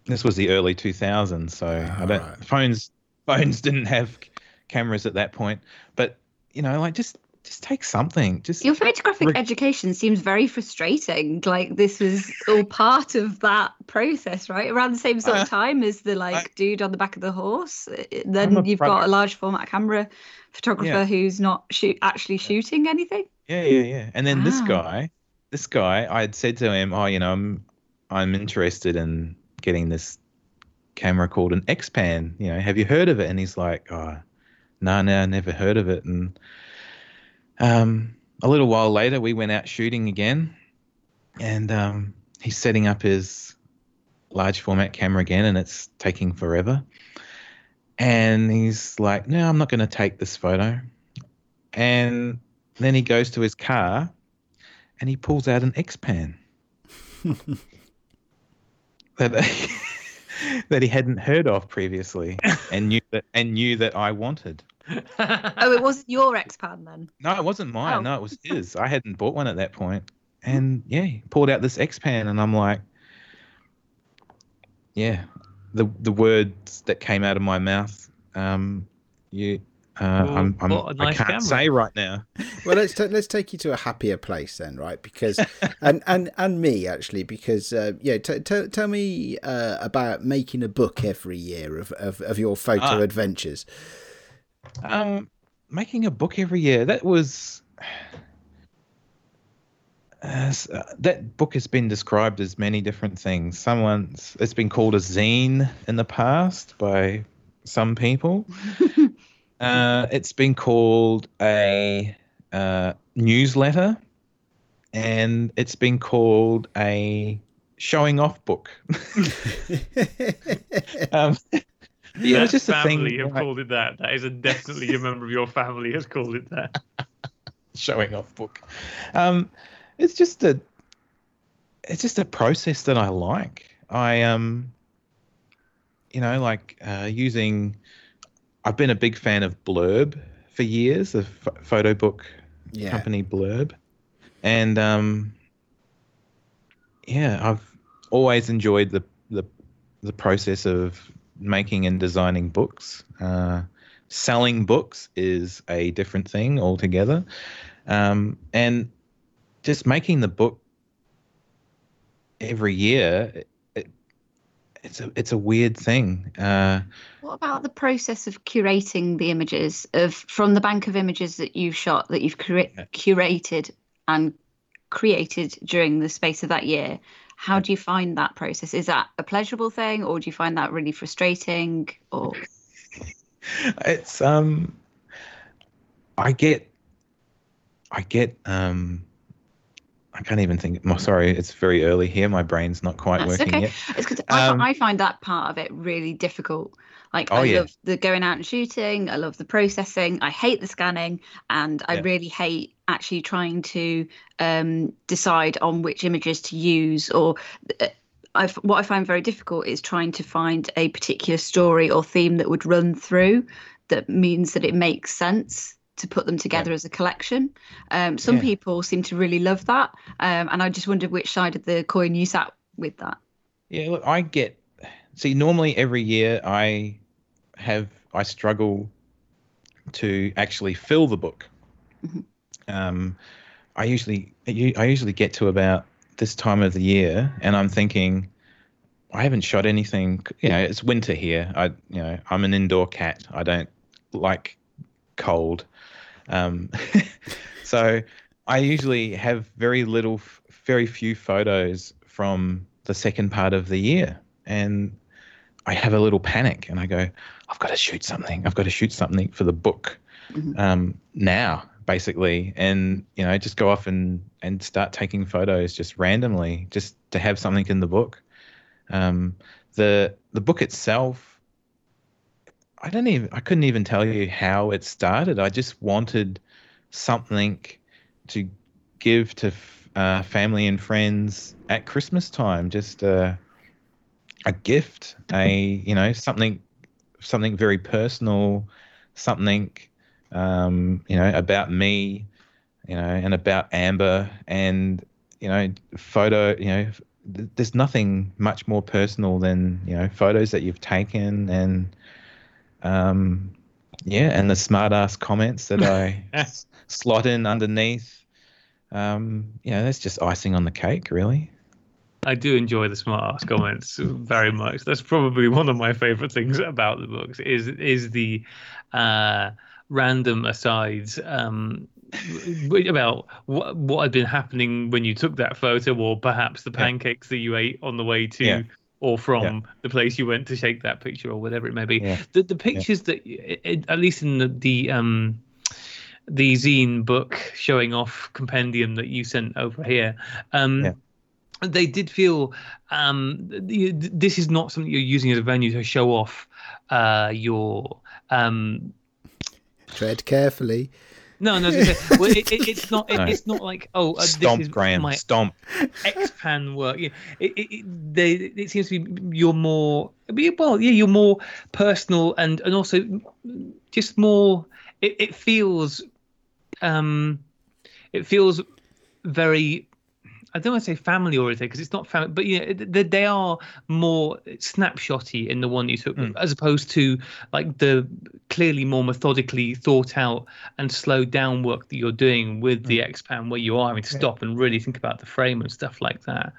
this was the early 2000s so i don't Alright. phones phones didn't have cameras at that point. But you know like just just take something just Your photographic Re- education seems very frustrating. Like this was all part of that process, right? Around the same sort Uh, of time as the like I- dude on the back of the horse. Uh, Then you've got a large format camera photographer Yeah. who's not shoot actually shooting anything. yeah yeah yeah and then this guy this guy i had said to him oh you know i'm i'm interested in getting this camera called an xpan you know have you heard of it and he's like oh no no never heard of it and um a little while later we went out shooting again and um he's setting up his large format camera again and it's taking forever and he's like no i'm not going to take this photo and then he goes to his car and he pulls out an X-Pan. that, that he hadn't heard of previously and knew that and knew that I wanted. oh, it wasn't your X Pan then. No, it wasn't mine. Oh. No, it was his. I hadn't bought one at that point. And yeah, he pulled out this X Pan and I'm like Yeah. The the words that came out of my mouth, um, you uh, Well, I'm, I'm nice I can't camera. say right now. well let's ta let's take you to a happier place then right because and and and me actually because uh, yeah t- t- tell me uh, about making a book every year of of, of your photo Ah. adventures Um, making a book every year. That was. Uh, that book has been described as many different things. Someone's it's been called a zine in the past by some people. uh, it's been called a uh, newsletter, and it's been called a showing off book. um, yeah, it's just a thing. family have like- called it that. That is a definitely a member of your family has called it that. showing off book. Um, it's just a, it's just a process that I like. I um, you know, like uh, using. I've been a big fan of Blurb for years, the ph- photo book yeah company Blurb, and um, yeah, I've always enjoyed the the the process of making and designing books. Uh, selling books is a different thing altogether, um, and just making the book every year. It, it, it's a it's a weird thing. Uh, What about the process of curating the images of from the bank of images that you've shot that you've cura- curated and created during the space of that year? How do you find that process? Is that a pleasurable thing, or do you find that really frustrating? Or it's um i get i get um i can't even think oh, sorry it's very early here my brain's not quite That's working okay. yet it's because Um, fi- I find that part of it really difficult. Like Oh, I yeah. love the going out and shooting. I love the processing. I hate the scanning, and I Yeah. really hate actually trying to um, decide on which images to use. Or uh, I, what I find very difficult is trying to find a particular story or theme that would run through. That means that it makes sense to put them together as a collection. Um, some Yeah. people seem to really love that, um, and I just wondered which side of the coin you sat with that. yeah look i get see normally every year i have i struggle to actually fill the book. Mhm. um i usually i usually get to about this time of the year and i'm thinking i haven't shot anything you know it's winter here. I you know i'm an indoor cat. I don't like cold. Um so i usually have very little very few photos from the second part of the year and i have a little panic and i go i've got to shoot something. I've got to shoot something for the book Mhm. um, now basically. And you know just go off and and start taking photos just randomly just to have something in the book. Um, the the book itself i don't even i couldn't even tell you how it started. I just wanted something to give to f- uh, family and friends at christmas time just uh, a gift a you know something something very personal something um, you know about me you know and about amber. And you know photo you know th- there's nothing much more personal than you know photos that you've taken and um yeah and the smart ass comments that i s- slot in underneath. Um you know that's just icing on the cake really I do enjoy the smart ass comments very much. That's probably one of my favorite things about the books is is the uh, random asides um, about what what had been happening when you took that photo, or perhaps the Yeah. pancakes that you ate on the way to. Yeah. Or from the place you went to shake that picture, or whatever it may be. Yeah. The the pictures that, at least in the, the um, the zine book showing off compendium that you sent over here, um, Yeah. They did feel um, this is not something you're using as a venue to show off uh, your um, tread carefully No, no. I was gonna say, well, it, it, it's not. It, No. It's not like oh, uh, Stomp, this is Graham. my Stomp. X-Pan work. Yeah, it, it, it, they, it seems to be you're more well, yeah, you're more personal and and also just more. It, it feels, um, it feels very. I don't want to say family oriented because it's not family, but yeah, they, they are more snapshotty in the one you took, Mm. as opposed to like the clearly more methodically thought out and slowed down work that you're doing with the X-Pan, where you are having to stop and really think about the frame and stuff like that.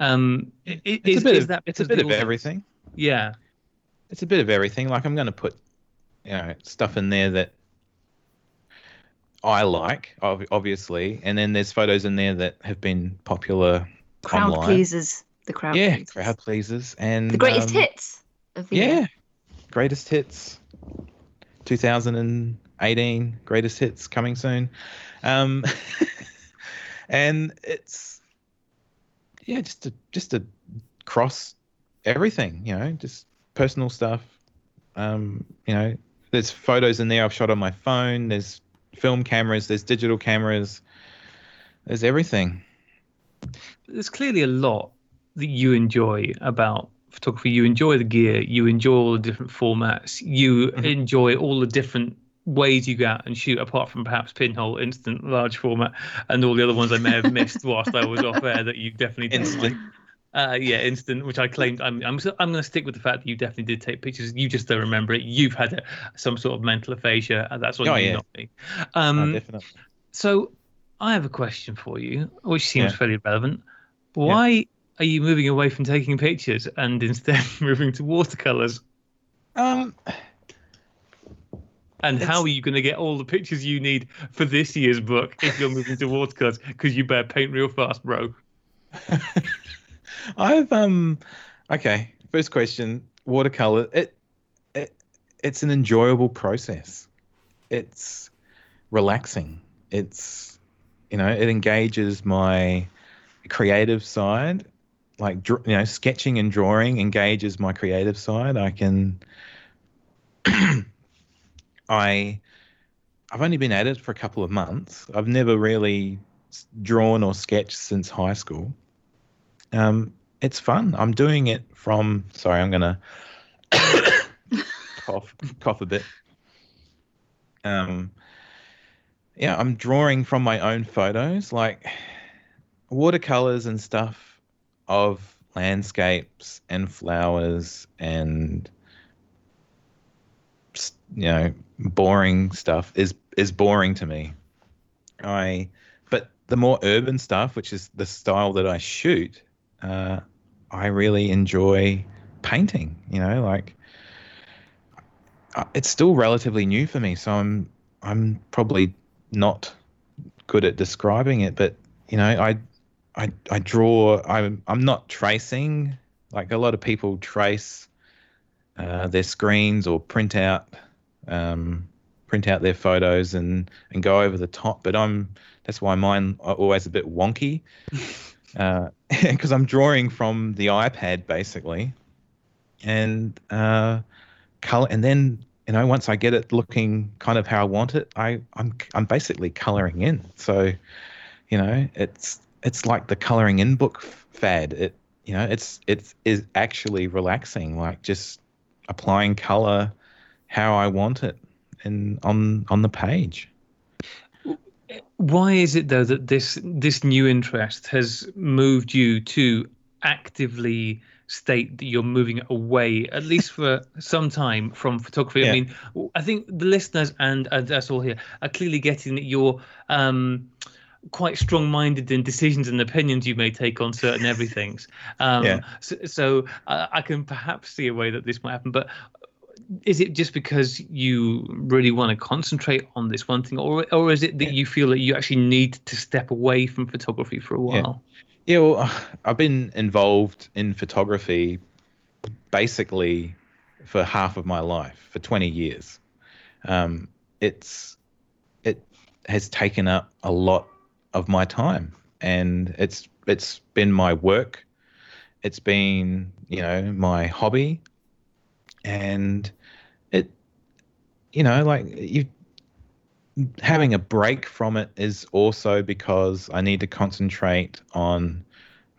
Um, it, it, It's is, a bit of that it's a bit of everything. Yeah, It's a bit of everything. Like I'm going to put, you know, stuff in there that I like, obviously, and then there's photos in there that have been popular Crowd online. pleasers. The crowd. Yeah, pleasers. crowd pleasers and The greatest um, hits of the Yeah, year. greatest hits, 2018 greatest hits coming soon, um, and it's yeah, just to just to cross everything, you know, just personal stuff. Um, you know, there's photos in there I've shot on my phone. There's film cameras. There's digital cameras. There's everything. there's clearly a lot that you enjoy about photography. You enjoy the gear. You enjoy all the different formats. You Mhm. enjoy all the different ways you go out and shoot, apart from perhaps pinhole, instant, large format, and all the other ones I may have missed whilst I was off air that you definitely didn't Instant. Uh, yeah, instant, which I claimed. I'm, I'm, I'm going to stick with the fact that you definitely did take pictures. You just don't remember it. You've had a, some sort of mental aphasia, and that's on Oh, you, yeah. not me. Um, definitely. so I have a question for you, which seems Yeah. fairly relevant. Why are you moving away from taking pictures and instead moving to watercolors? Um, And how are you going to get all the pictures you need for this year's book if you're moving to watercolors? Because you better paint real fast, bro. I've um okay. First question, watercolor. It it it's an enjoyable process. It's relaxing. It's you know, it engages my creative side. Like you know, sketching and drawing engages my creative side. I can I I've only been at it for a couple of months. I've never really drawn or sketched since high school um, it's fun. I'm doing it from. Sorry, I'm gonna cough cough a bit. Um, yeah, I'm drawing from my own photos, like watercolors and stuff of landscapes and flowers and you know boring stuff is is boring to me. I but the more urban stuff, which is the style that I shoot, uh, I really enjoy painting. You know, like uh, it's still relatively new for me, so I'm I'm probably not good at describing it, but you know, I I I draw. I'm I'm not tracing like a lot of people trace uh, their screens or print out um, print out their photos and and go over the top. But I'm that's why mine are always a bit wonky because I'm drawing from the iPad basically, and uh, color, and then you know once I get it looking kind of how I want it, I I'm I'm basically coloring in. So, you know, it's it's like the coloring in book fad. It you know it's it's is actually relaxing, like just applying color how I want it and on on the page. Why is it though that this this new interest has moved you to actively state that you're moving away, at least for some time, from photography? I mean, I think the listeners and, and us all here are clearly getting that you're um, quite strong-minded in decisions and opinions you may take on certain everythings. Um, Yeah. So, so uh, I can perhaps see a way that this might happen, but is it just because you really want to concentrate on this one thing, or or is it that Yeah. you feel that you actually need to step away from photography for a Yeah. while? Yeah, well, I've been involved in photography basically for half of my life, for 20 years. Um, it's it has taken up a lot of my time, and it's it's been my work. It's been you know my hobby, and it you know like you having a break from it is also because I need to concentrate on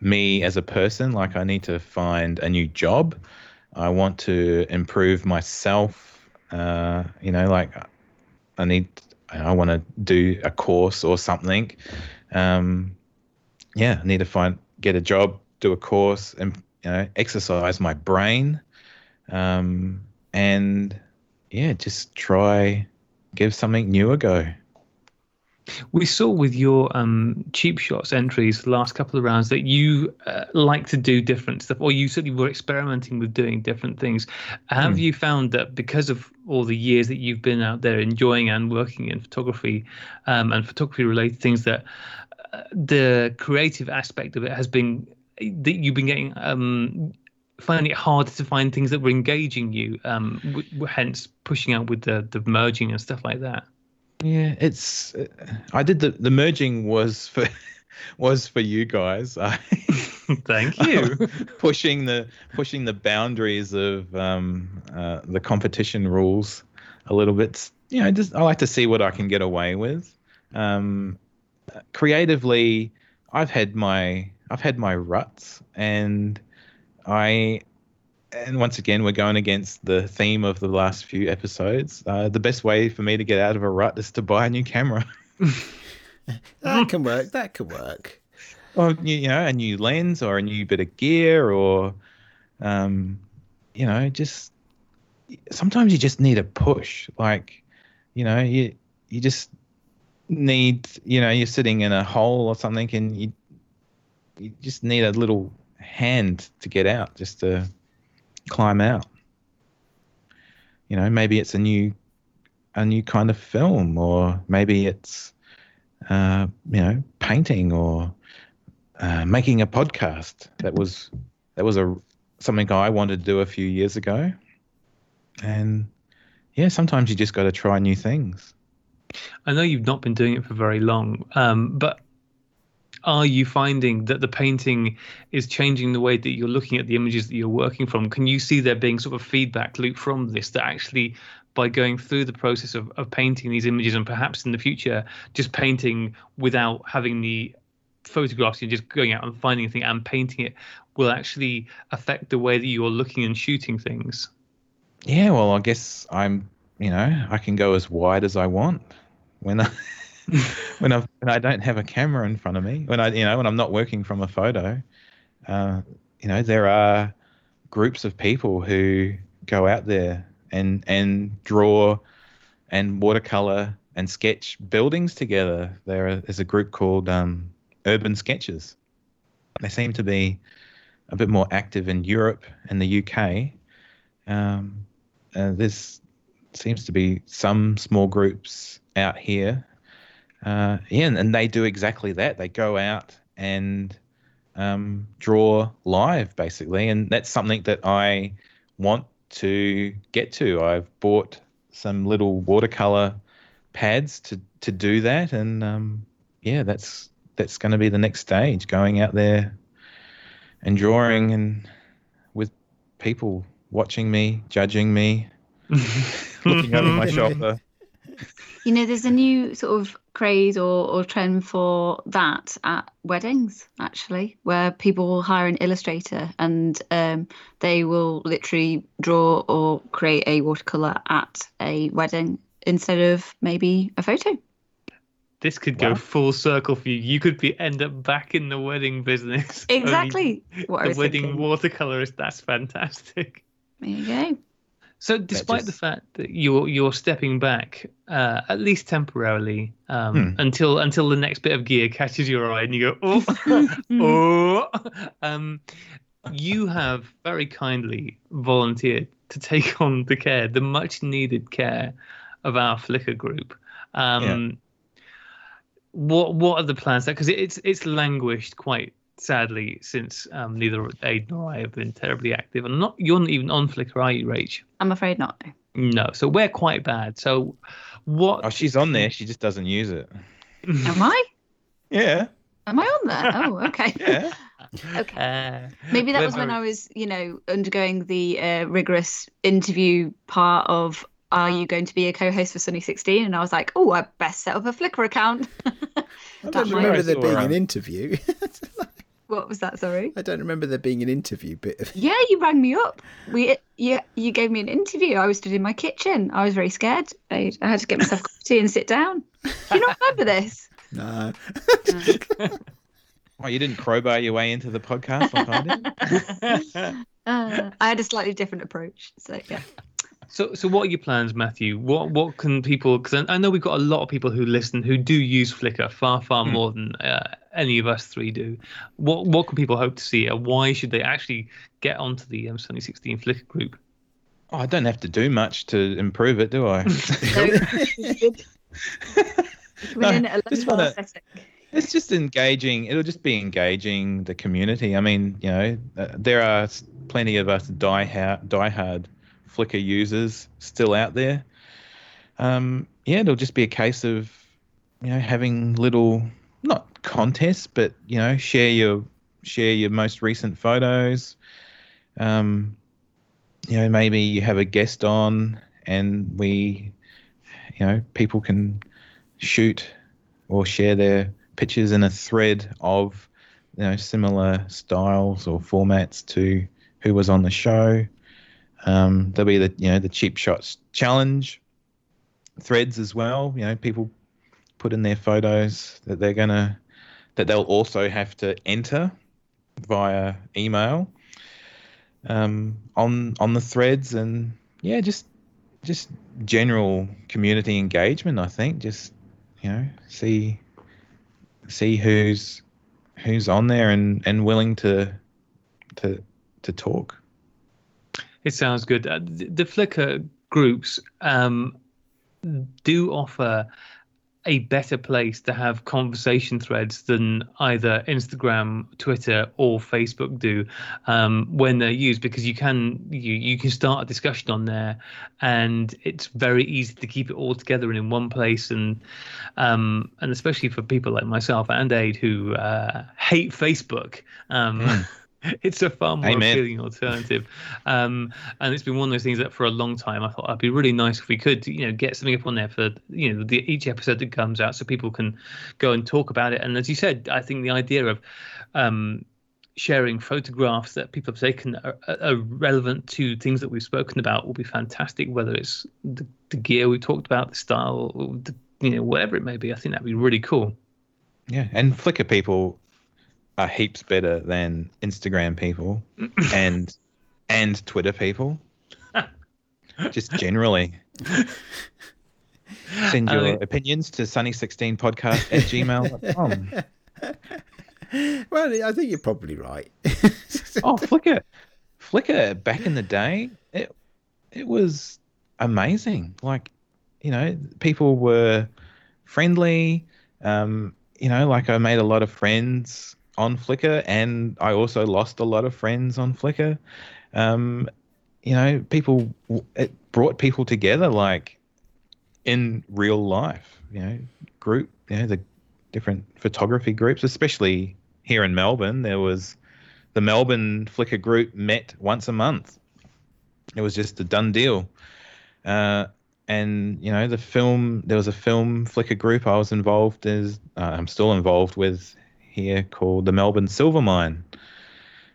me as a person. Like I need to find a new job. I want to improve myself. Uh, you know, like I need, I want to do a course or something. Um, yeah, I need to find, get a job, do a course, and you know, exercise my brain. Um, and yeah, just try give something new a go. We saw with your um, cheap shots entries the last couple of rounds that you uh, like to do different stuff, or you certainly were experimenting with doing different things. Have mm. you found that because of all the years that you've been out there enjoying and working in photography um, and photography related things, that uh, the creative aspect of it has been that you've been getting um, finding it harder to find things that were engaging you um w- hence pushing out with the the merging and stuff like that. Yeah it's uh, i did the the merging was for was for you guys. Thank you. Pushing the pushing the boundaries of um uh, the competition rules a little bit. You know just i like to see what i can get away with. Um creatively i've had my i've had my ruts and I and once again, we're going against the theme of the last few episodes. Uh, the best way for me to get out of a rut is to buy a new camera. that can work. That could work. Or you know, a new lens or a new bit of gear, or um, you know, just sometimes you just need a push. Like, you know, you you just need, you know, you're sitting in a hole or something, and you you just need a little hand to get out, just to climb out. You know, maybe it's a new a new kind of film, or maybe it's uh, you know painting or uh, making a podcast. That was that was a something I wanted to do a few years ago, and yeah, sometimes you just got to try new things. I know you've not been doing it for very long, um, but are you finding that the painting is changing the way that you're looking at the images that you're working from? Can you see there being sort of a feedback loop from this that actually by going through the process of, of painting these images and perhaps in the future just painting without having the photographs and just going out and finding a thing and painting it will actually affect the way that you're looking and shooting things? Yeah, well, I guess I'm, you know, I can go as wide as I want when I when, i when I don't have a camera in front of me, when I you know when I'm not working from a photo, uh, you know there are groups of people who go out there and and draw and watercolor and sketch buildings together. There is a group called um, Urban Sketchers. They seem to be a bit more active in Europe and the UK. Um, uh, seems to be some small groups out here uh, yeah, and they do exactly that. They go out and um, draw live, basically, and that's something that I want to get to. I've bought some little watercolor pads to to do that, and um, yeah, that's that's going to be the next stage. Going out there and drawing, and with people watching me, judging me, looking over my shoulder. You know, there's a new sort of craze or, or trend for that at weddings, actually, where people will hire an illustrator and um, they will literally draw or create a watercolor at a wedding instead of maybe a photo. This could go wow. full circle for you. You could be end up back in the wedding business. Exactly. what the wedding thinking. watercolorist. That's fantastic. There you go. So, despite just... the fact that you're you're stepping back, uh, at least temporarily, um, hmm. until until the next bit of gear catches your eye and you go, oh, oh, um, you have very kindly volunteered to take on the care, the much needed care of our Flickr group. Um, yeah. What what are the plans? Because it's it's languished quite sadly since um, neither Aid nor I have been terribly active. And not you're not even on Flickr, are you, Rach? I'm afraid not. No, so we're quite bad. So what? Oh, she's on there. She just doesn't use it. Am I? yeah. Am I on there? Oh, okay. yeah. okay. Uh, Maybe that was when I was, you know, undergoing the uh, rigorous interview part of are you going to be a co-host for Sunny 16? And I was like, oh, I best set up a Flickr account. I don't remember there saw, being an interview. What was that? Sorry. I don't remember there being an interview bit. Of... Yeah, you rang me up. We you you gave me an interview. I was stood in my kitchen. I was very scared. I, I had to get myself a cup of tea and sit down. Do you not remember this? No. Oh, you didn't crowbar your way into the podcast like I did? Uh, I had a slightly different approach. So yeah. So, so what are your plans, Matthew? What what can people? Because I I know we've got a lot of people who listen who do use Flickr far far Hmm. more than uh, any of us three do. What what can people hope to see, and why should they actually get onto the um, Sunny Sixteen Flickr group? Oh, I don't have to do much to improve it, do I? So, coming in at a just wanna- it's just engaging. It'll just be engaging the community. I mean, you know, uh, there are plenty of us die hard, diehard Flickr users still out there. Um, yeah, it'll just be a case of, you know, having little not contests, but you know, share your share your most recent photos. Um, you know, maybe you have a guest on, and we, you know, people can shoot or share their pictures in a thread of you know similar styles or formats to who was on the show. Um, there'll be the you know the cheap shots challenge threads as well. You know people put in their photos that they're gonna that they'll also have to enter via email um, on on the threads and yeah just just general community engagement. I think just you know see see who's who's on there and and willing to to to talk It sounds good. Uh, the, the Flickr groups um, do offer a better place to have conversation threads than either Instagram, Twitter, or Facebook do um, when they're used because you can you you can start a discussion on there, and it's very easy to keep it all together and in one place and um, and especially for people like myself and Aid who uh, hate Facebook. Um, It's a far more Amen. appealing alternative, um, and it's been one of those things that for a long time I thought it'd be really nice if we could, you know, get something up on there for you know the, each episode that comes out, so people can go and talk about it. And as you said, I think the idea of um, sharing photographs that people have taken are, are relevant to things that we've spoken about will be fantastic. Whether it's the, the gear we talked about, the style, or the, you know, whatever it may be, I think that'd be really cool. yeah and flickr people are heaps better than instagram people and and twitter people. Just generally. Send your mean- opinions to sunny16podcast at gmail.com Well, I think you're probably right. oh flickr flickr back in the day it it was amazing. Like you know people were friendly. Um you know like i made a lot of friends on flickr and i also lost a lot of friends on flickr um you know people it brought people together like in real life you know group you know the different photography groups especially here in melbourne there was the Melbourne Flickr group met once a month. It was just a done deal. Uh, and you know, the film there was a film Flickr group I was involved as uh, I'm still involved with here called the Melbourne Silver Mine,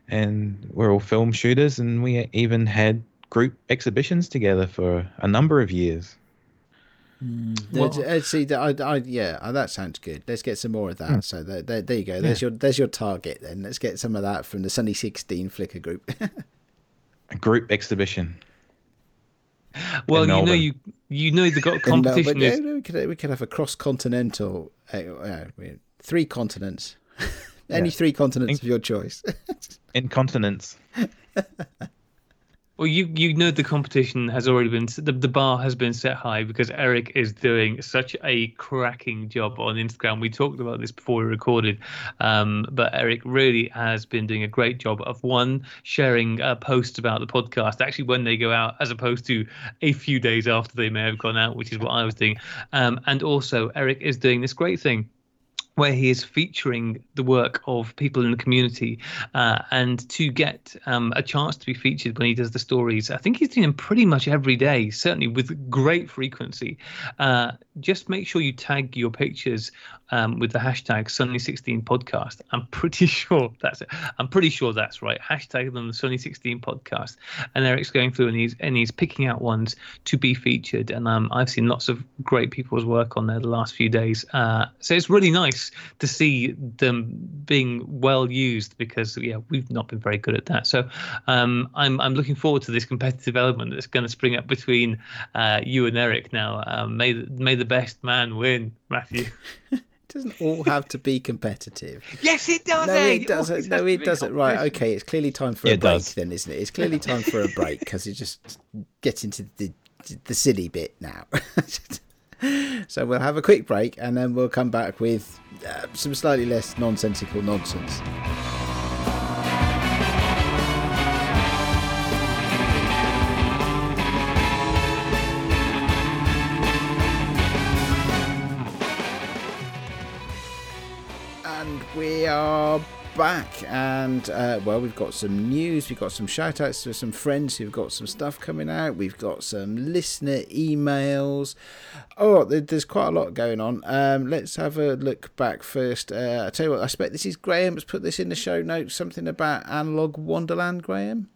and we're all film shooters, and we even had group exhibitions together for a number of years. Uh, uh, see, I, I, yeah, uh, that sounds good. Let's get some more of that. So there, there, there you go. There's your there's your target. Then let's get some of that from the Sunny Sixteen Flickr group. A group exhibition. Well, you know, you you know the got In competition Melbourne, is yeah, we could we could have a cross continental, uh, uh, three continents, any Yeah. three continents of your choice. Incontinence. Well, you you know the competition has already been the, the bar has been set high because Eric is doing such a cracking job on Instagram. We talked about this before we recorded, um, but Eric really has been doing a great job of one sharing uh, posts about the podcast actually when they go out, as opposed to a few days after they may have gone out, which is what I was doing. Um, and also, Eric is doing this great thing where he is featuring the work of people in the community uh, and to get um, a chance to be featured when he does the stories. I think he's doing them pretty much every day certainly with great frequency. Uh, just make sure you tag your pictures um, with the hashtag sunny16 podcast. I'm pretty sure that's it. I'm pretty sure that's right. Hashtag them the sunny16 podcast. And eric's going through and he's and he's picking out ones to be featured. And um, i've seen lots of great people's work on there the last few days. Uh, so it's really nice to see them being well used because yeah we've not been very good at that. So um, I'm I'm looking forward to this competitive element that's going to spring up between uh, you and Eric now. Um, may the, may the best man win Matthew. It doesn't all have to be competitive. Yes it does no it doesn't. no it doesn't. Right okay it's clearly time for Yeah, a it break does. then isn't it? It's clearly time for a break because it just gets into the the silly bit now so we'll have a quick break and then we'll come back with uh, some slightly less nonsensical nonsense. And we are back and uh, well we've got some news we've got some shout outs to some friends who've got some stuff coming out we've got some listener emails. Oh there's quite a lot going on. Um, let's have a look back first. Uh, i tell you what i expect this is graham's put this in the show notes something about analog wonderland graham?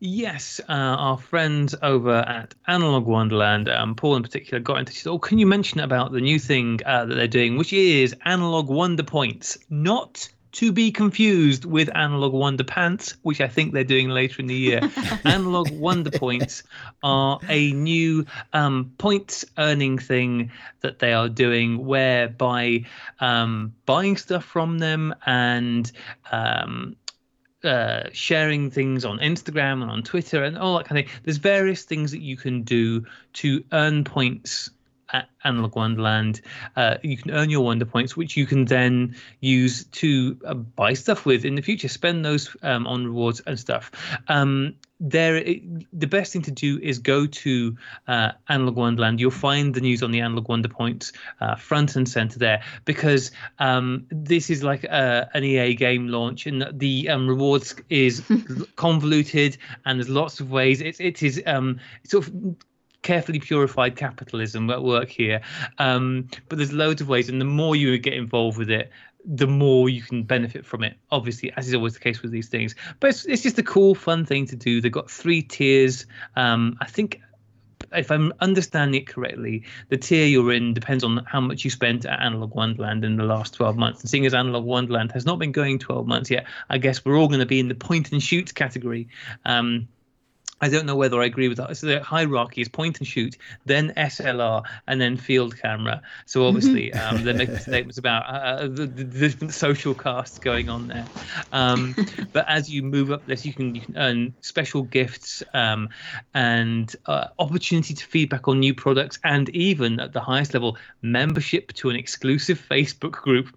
Yes, uh, our friends over at Analog Wonderland, um, Paul in particular, got into. Said, "Oh, can you mention about the new thing uh, that they're doing, which is Analog Wonder Points, not to be confused with Analog Wonder Pants, which I think they're doing later in the year. Analog Wonder Points are a new um, points earning thing that they are doing, whereby um, buying stuff from them and um, uh, sharing things on Instagram and on Twitter and all that kind of thing. There's various things that you can do to earn points at Analog Wonderland. Uh, you can earn your Wonder Points, which you can then use to uh, buy stuff with in the future. Spend those um, on rewards and stuff. Um, there, it, the best thing to do is go to uh, Analog Wonderland. You'll find the news on the Analog Wonder Points uh, front and center there because um, this is like a, an EA game launch, and the um, rewards is convoluted, and there's lots of ways. It it is um, sort of carefully purified capitalism at work here. Um, but there's loads of ways, and the more you get involved with it, the more you can benefit from it. Obviously, as is always the case with these things. But it's, it's just a cool, fun thing to do. They've got three tiers. Um, I think. If I'm understanding it correctly, the tier you're in depends on how much you spent at Analog Wonderland in the last 12 months. And seeing as Analog Wonderland has not been going 12 months yet, I guess we're all going to be in the point and shoot category. Um, I don't know whether I agree with that. So the hierarchy is point and shoot, then SLR, and then field camera. So obviously, um, they're making statements about uh, the, the different social castes going on there. Um, but as you move up this, you can you can earn special gifts um, and uh, opportunity to feedback on new products, and even at the highest level, membership to an exclusive Facebook group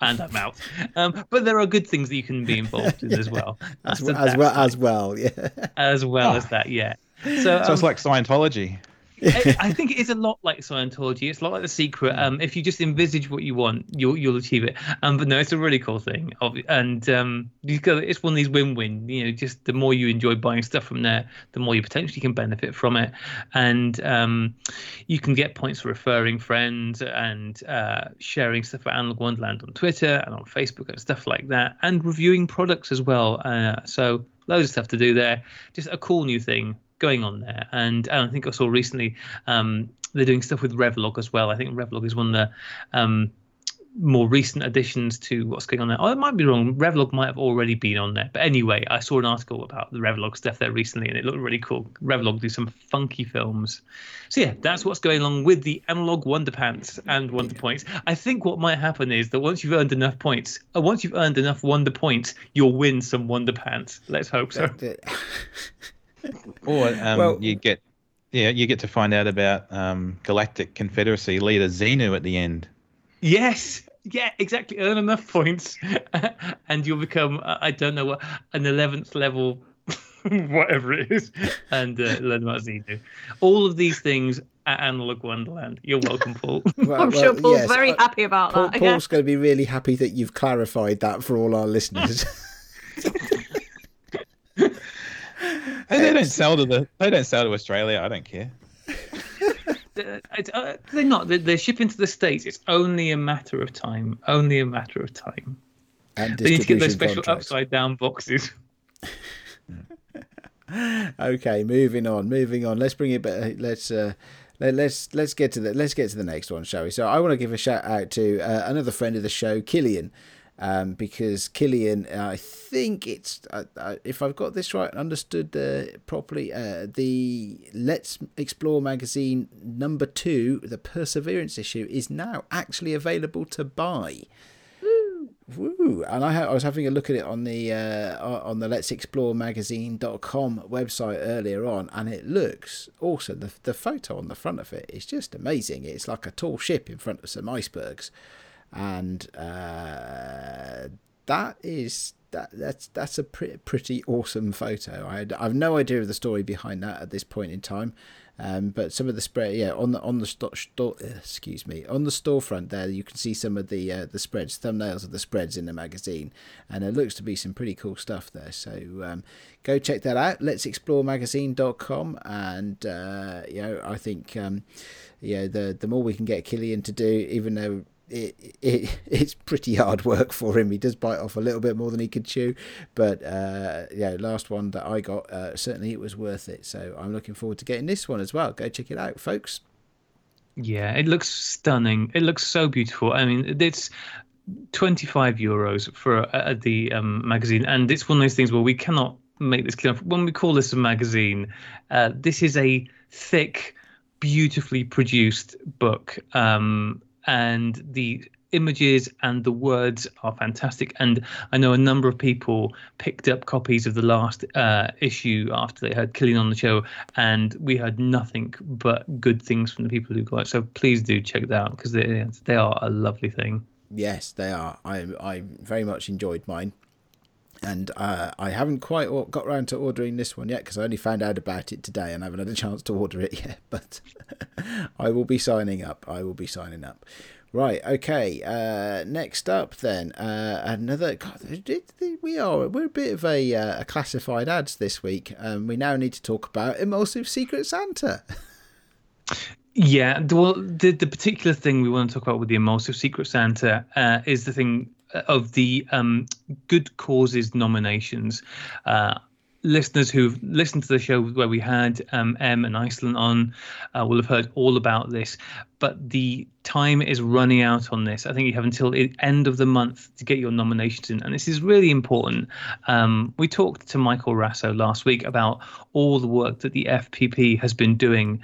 and I'm out. Um, but there are good things that you can be involved in as well. as, So well, as well as well yeah as well Oh. as that, yeah. So, So um, it's like Scientology. I, I think it is a lot like Scientology. It's a lot like The Secret. Um, if you just envisage what you want, you'll you'll achieve it. Um, but no, it's a really cool thing. And um, it's one of these win-win. You know, just the more you enjoy buying stuff from there, the more you potentially can benefit from it. And um, you can get points for referring friends and uh, sharing stuff at Analog Wonderland on Twitter and on Facebook and stuff like that, and reviewing products as well. Uh, so loads of stuff to do there. Just a cool new thing going on there. And, and I think I saw recently um, they're doing stuff with Revolog as well. I think Revolog is one of the um, more recent additions to what's going on there. Oh, I might be wrong. Revolog might have already been on there. But anyway, I saw an article about the Revolog stuff there recently and it looked really cool. Revolog do some funky films. So yeah, that's what's going on with the analog Wonder Pants and Wonder Points. I think what might happen is that once you've earned enough points, uh, once you've earned enough Wonder Points, you'll win some Wonder Pants. Let's hope so. Or um, Well- you get, yeah, you get to find out about um, Galactic Confederacy leader Xenu at the end. Yes. Yeah, exactly. Earn enough points, and you'll become uh, I don't know what an eleventh level, whatever it is, and uh, learn about Xenu. All of these things at Analog Wonderland. You're welcome, Paul. Well, I'm well, sure Paul's yes, very I- happy about Paul, that. yeah. Paul's going to be really happy that you've clarified that for all our listeners. Hey, they don't sell to the. They don't sell to Australia. I don't care. Uh, it's, uh, they're not. They're, they're shipping to the states. It's only a matter of time. Only a matter of time. and They need to get those special contracts. upside down boxes. Okay, moving on, moving on. Let's bring it back. Let's uh, let, let's let's get to the let's get to the next one, shall we? So I want to give a shout out to uh, another friend of the show, Killian, um, because Killian, uh, I think it's uh, uh, if I've got this right, understood uh, properly, uh, the Let's Explore magazine number two, the Perseverance issue, is now actually available to buy. Woo! And I, ha- I was having a look at it on the uh, on the Let's Explore Magazine.com website earlier on, and it looks awesome. The the photo on the front of it is just amazing. It's like a tall ship in front of some icebergs, and uh, that is that that's that's a pre- pretty awesome photo. I I've no idea of the story behind that at this point in time. Um, but some of the spread, yeah, on the on the sto- sto- excuse me, on the storefront there, you can see some of the uh, the spreads, thumbnails of the spreads in the magazine, and it looks to be some pretty cool stuff there. So um, go check that out. Let's explore magazine.com, and uh, you know, I think um, yeah, the the more we can get Killian to do, even though it, it it's pretty hard work for him. He does bite off a little bit more than he could chew, but uh, yeah, last one that I got, uh, certainly it was worth it. So I'm looking forward to getting this one as well. Go check it out, folks. Yeah, it looks stunning. It looks so beautiful. I mean, it's 25 euros for uh, the um, magazine, and it's one of those things where we cannot make this clear. When we call this a magazine, uh, this is a thick, beautifully produced book, um, and the images and the words are fantastic. And I know a number of people picked up copies of the last uh, issue after they heard Killian on the show, and we heard nothing but good things from the people who got it. So please do check that out because they they are a lovely thing. Yes, they are. I I very much enjoyed mine. And uh, I haven't quite got round to ordering this one yet because I only found out about it today and I haven't had a chance to order it yet. But I will be signing up. I will be signing up. Right. Okay. Uh, next up, then uh, another. God, we are we're a bit of a, uh, a classified ads this week. Um, we now need to talk about Emulsive Secret Santa. Yeah, well, the the particular thing we want to talk about with the Emulsive Secret Santa uh, is the thing of the um, good causes nominations. Uh, listeners who've listened to the show where we had um, M and Iceland on uh, will have heard all about this. But the time is running out on this. I think you have until the end of the month to get your nominations in, and this is really important. Um, we talked to Michael Raso last week about all the work that the FPP has been doing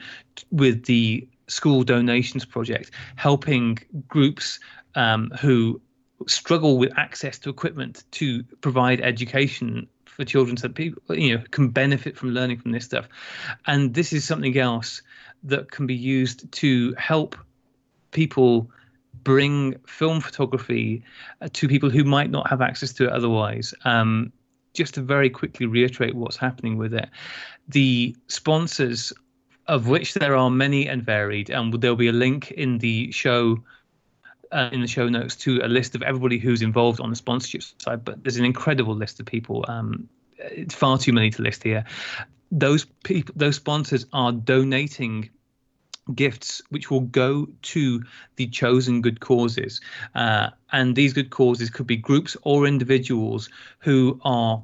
with the school donations project, helping groups um, who struggle with access to equipment to provide education for children so that people you know can benefit from learning from this stuff. And this is something else that can be used to help people bring film photography uh, to people who might not have access to it otherwise. Um, just to very quickly reiterate what's happening with it. The sponsors of which there are many and varied and there'll be a link in the show uh, in the show notes to a list of everybody who's involved on the sponsorship side, but there's an incredible list of people. Um, it's far too many to list here. Those people, those sponsors are donating gifts which will go to the chosen good causes, uh, and these good causes could be groups or individuals who are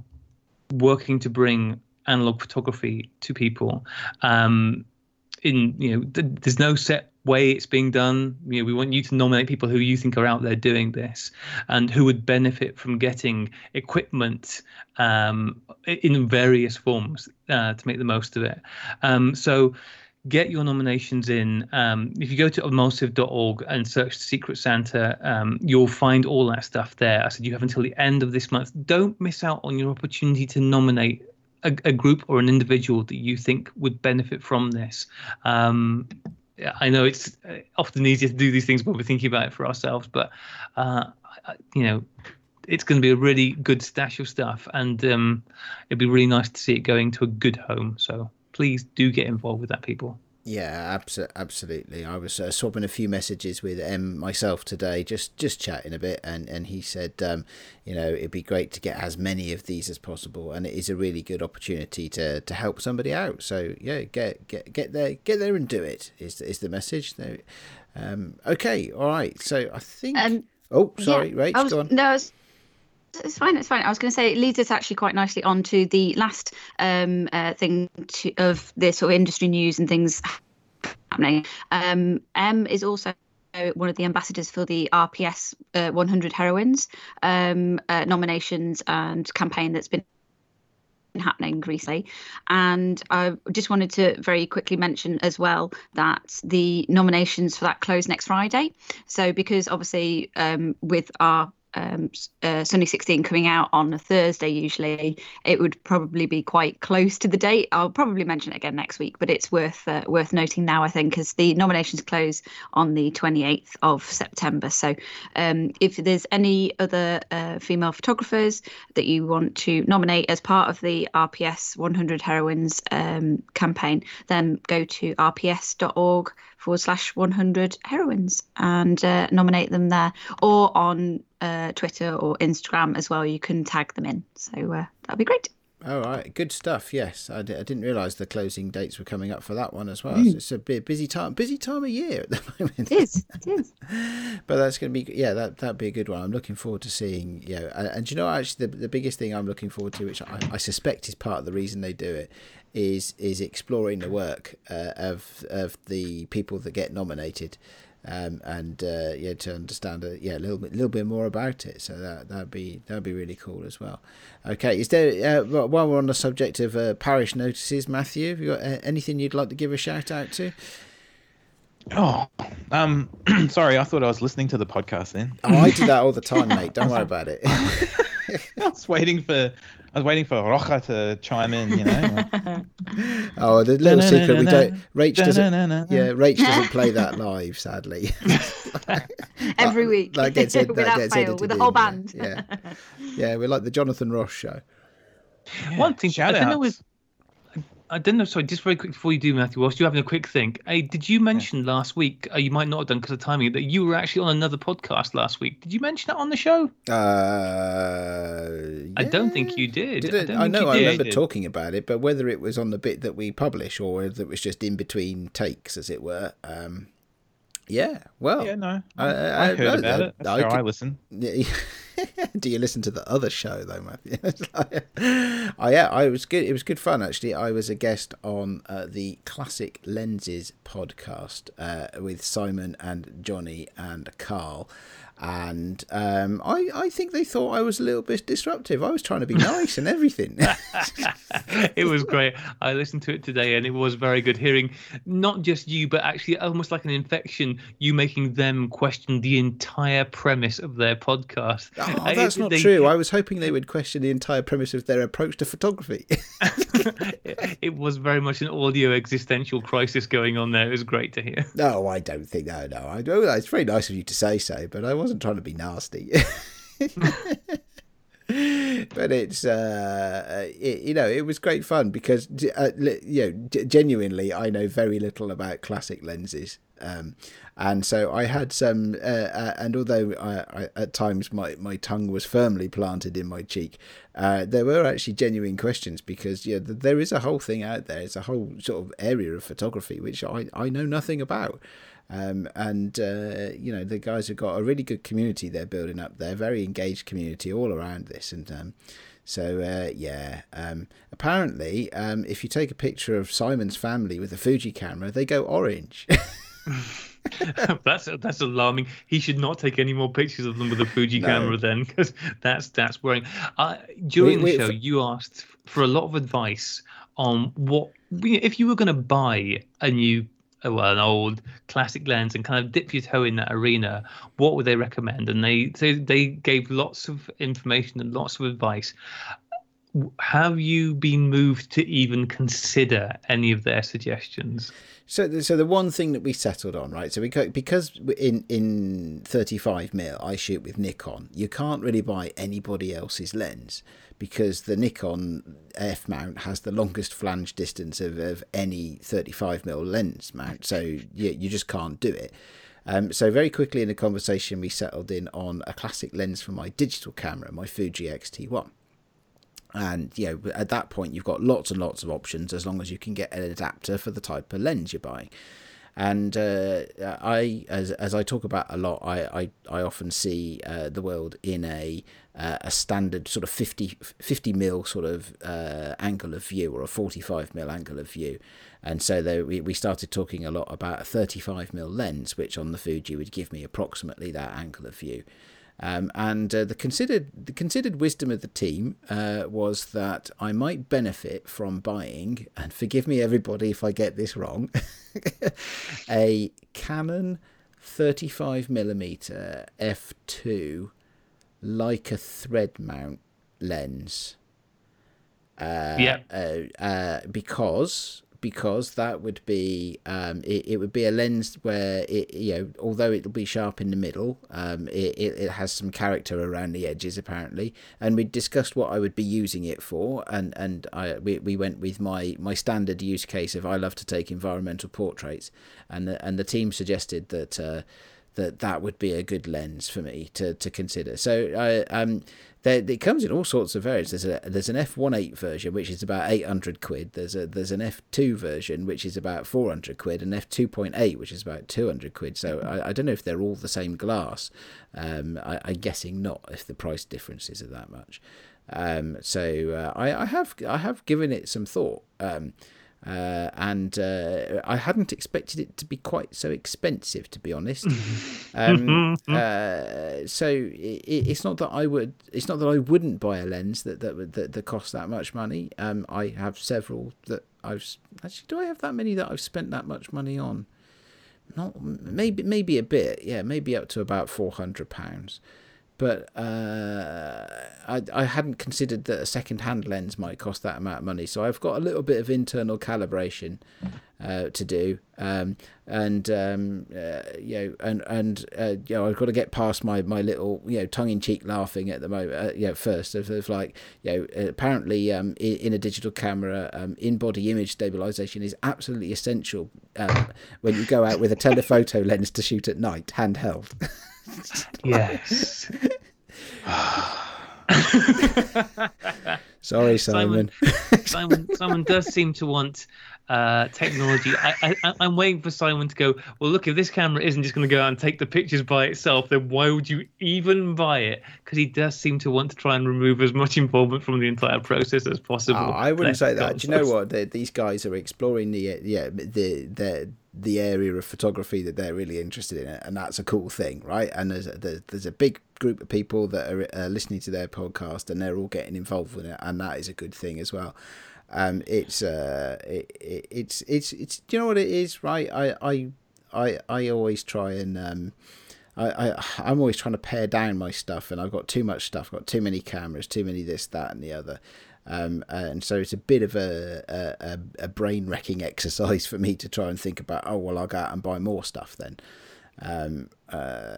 working to bring analog photography to people. Um, in you know, th- there's no set way it's being done. You know, we want you to nominate people who you think are out there doing this and who would benefit from getting equipment um, in various forms uh, to make the most of it. Um, so get your nominations in. Um, if you go to emulsive.org and search Secret Santa, um, you'll find all that stuff there. I said you have until the end of this month. Don't miss out on your opportunity to nominate a, a group or an individual that you think would benefit from this. Um, I know it's uh, often easier to do these things when we're thinking about it for ourselves, but uh, you know, it's going to be a really good stash of stuff, and um, it'd be really nice to see it going to a good home. So please do get involved with that, people. Yeah, abso- absolutely. I was uh, swapping a few messages with M myself today, just just chatting a bit, and and he said, um, you know, it'd be great to get as many of these as possible, and it is a really good opportunity to to help somebody out. So yeah, get get get there, get there and do it. Is is the message? Um, okay, all right. So I think. Um, oh, sorry, yeah, Rach, was, go on. No, I was, it's fine. It's fine. I was going to say it leads us actually quite nicely on to the last um, uh, thing to, of the sort of industry news and things happening. Um, M is also one of the ambassadors for the RPS uh, 100 Heroines um, uh, nominations and campaign that's been happening recently. And I just wanted to very quickly mention as well that the nominations for that close next Friday. So, because obviously, um, with our um, uh, Sunny 16 coming out on a Thursday, usually it would probably be quite close to the date. I'll probably mention it again next week, but it's worth uh, worth noting now, I think, as the nominations close on the 28th of September. So, um, if there's any other uh, female photographers that you want to nominate as part of the RPS 100 Heroines um, campaign, then go to rps.org forward slash 100 heroines and uh, nominate them there or on uh, Twitter or Instagram as well. You can tag them in. So uh, that'd be great. All right, good stuff. Yes, I d- I didn't realise the closing dates were coming up for that one as well. Mm. So it's a bit busy time, busy time of year at the moment. It is. It is. but that's going to be yeah, that that'd be a good one. I'm looking forward to seeing you know, and, and you know actually the the biggest thing I'm looking forward to, which I, I suspect is part of the reason they do it, is is exploring the work uh, of of the people that get nominated. Um, and uh, yeah, to understand a, yeah a little bit, little bit more about it. So that that'd be that'd be really cool as well. Okay, is there uh, while we're on the subject of uh, parish notices, Matthew, have you got uh, anything you'd like to give a shout out to? Oh, um, sorry, I thought I was listening to the podcast then. Oh, I do that all the time, mate. Don't worry about it. I was waiting for I was waiting for Rocha to chime in, you know. oh, the little secret we don't. Rach doesn't. Yeah, Rach doesn't play that live, sadly. Every That- week, that gets ed- that without gets fail, edited with the whole yeah, band. Yeah, yeah, we're like the Jonathan Ross show. One thing, shout I don't know outs. if I don't know. Sorry, just very quick before you do, Matthew. Whilst you're having a quick think, hey, did you mention last week? Uh, you might not have done because of timing that you were actually on another podcast last week. Did you mention that on the show? Uh, I don't think you did. Did I don't I, know. you I remember talking about it, but whether it was on the bit that we publish or whether it was just in between takes, as it were. Um, yeah. Well. Yeah, no, I- I, I- heard no, about no, it. That's I how could- I listen. Yeah. Do you listen to the other show though, Matthew? Oh yeah, I was good. It was good fun actually. I was a guest on uh, the Classic Lenses podcast uh, with Simon and Johnny and Carl, and um, I I think they thought I was a little bit disruptive. I was trying to be nice and everything. it was great. I listened to it today, and it was very good hearing not just you, but actually almost like an infection. You making them question the entire premise of their podcast. Oh, that's not they- true. I was hoping they would question the entire premise of their approach to photography. it, it was very much an audio existential crisis going on there. It was great to hear. no, I don't think no, no. I do. It's very nice of you to say so, but I wasn't trying to be nasty. but it's uh, it, you know it was great fun because uh, you know genuinely I know very little about classic lenses. Um, and so I had some, uh, uh, and although I, I, at times my, my tongue was firmly planted in my cheek, uh, there were actually genuine questions because yeah, th- there is a whole thing out there. It's a whole sort of area of photography which I, I know nothing about. Um, and uh, you know the guys have got a really good community they're building up there, very engaged community all around this, and um, so uh, yeah. Um, apparently, um, if you take a picture of Simon's family with a Fuji camera, they go orange. that's that's alarming. He should not take any more pictures of them with a Fuji No. camera then, because that's that's worrying. Uh, during We- we- the show, you asked for a lot of advice on what if you were going to buy a new, well, an old classic lens and kind of dip your toe in that arena. What would they recommend? And they they, they gave lots of information and lots of advice. have you been moved to even consider any of their suggestions? So, the- so the one thing that we settled on, right? So we because in in 35 mil, I shoot with Nikon. You can't really buy anybody else's lens because the Nikon f mount has the longest flange distance of, of any 35 mil lens mount. So you you just can't do it. Um, so very quickly in the conversation, we settled in on a classic lens for my digital camera, my Fuji X-T1 and you know at that point you've got lots and lots of options as long as you can get an adapter for the type of lens you're buying and uh, I, as as I talk about a lot, I I, I often see uh, the world in a uh, a standard sort of 50, 50 mil sort of uh, angle of view or a 45 mil angle of view. And so there, we, we started talking a lot about a 35 mil lens, which on the Fuji would give me approximately that angle of view. Um, and uh, the considered the considered wisdom of the team uh, was that I might benefit from buying, and forgive me everybody if I get this wrong, a Canon 35 millimeter f2 Leica thread mount lens. Uh, Yeah. Uh, uh, because because that would be um, it, it would be a lens where it you know although it'll be sharp in the middle um, it, it, it has some character around the edges apparently and we discussed what I would be using it for and and I we, we went with my my standard use case of I love to take environmental portraits and the, and the team suggested that uh, that that would be a good lens for me to, to consider. So I um there it comes in all sorts of variants. There's a there's an f1.8 version which is about 800 quid. There's a there's an f2 version which is about 400 quid, and f2.8 which is about 200 quid. So I, I don't know if they're all the same glass. Um, I, I'm guessing not if the price differences are that much. Um, so uh, I, I have I have given it some thought. Um, uh, and uh, I hadn't expected it to be quite so expensive, to be honest. um, uh, so it, it's not that I would, it's not that I wouldn't buy a lens that that that, that costs that much money. Um, I have several that I've actually. Do I have that many that I've spent that much money on? Not maybe maybe a bit. Yeah, maybe up to about four hundred pounds but uh, I, I hadn't considered that a second-hand lens might cost that amount of money. So I've got a little bit of internal calibration uh, to do, um, and um, uh, you know, and and uh, you know, I've got to get past my, my little you know tongue-in-cheek laughing at the moment. Uh, you know, first of, of like you know, apparently um, in, in a digital camera, um, in-body image stabilization is absolutely essential um, when you go out with a telephoto lens to shoot at night, handheld. Yes. Sorry, Simon. Simon. Simon, Simon does seem to want uh, technology. I, I, I'm waiting for Simon to go. Well, look, if this camera isn't just going to go out and take the pictures by itself, then why would you even buy it? Because he does seem to want to try and remove as much involvement from the entire process as possible. Oh, I wouldn't Bless say that. Do you know what? they these guys are exploring the uh, yeah the the the area of photography that they're really interested in, and that's a cool thing, right? And there's a, there's, a big group of people that are uh, listening to their podcast, and they're all getting involved with it, and that is a good thing as well. Um, it's uh, it, it, it's it's it's. Do you know what it is, right? I I I I always try and um. I, I I'm always trying to pare down my stuff, and I've got too much stuff. I've got too many cameras, too many this, that, and the other. Um, and so it's a bit of a, a, a brain wrecking exercise for me to try and think about. Oh well, I'll go out and buy more stuff then. Um, uh,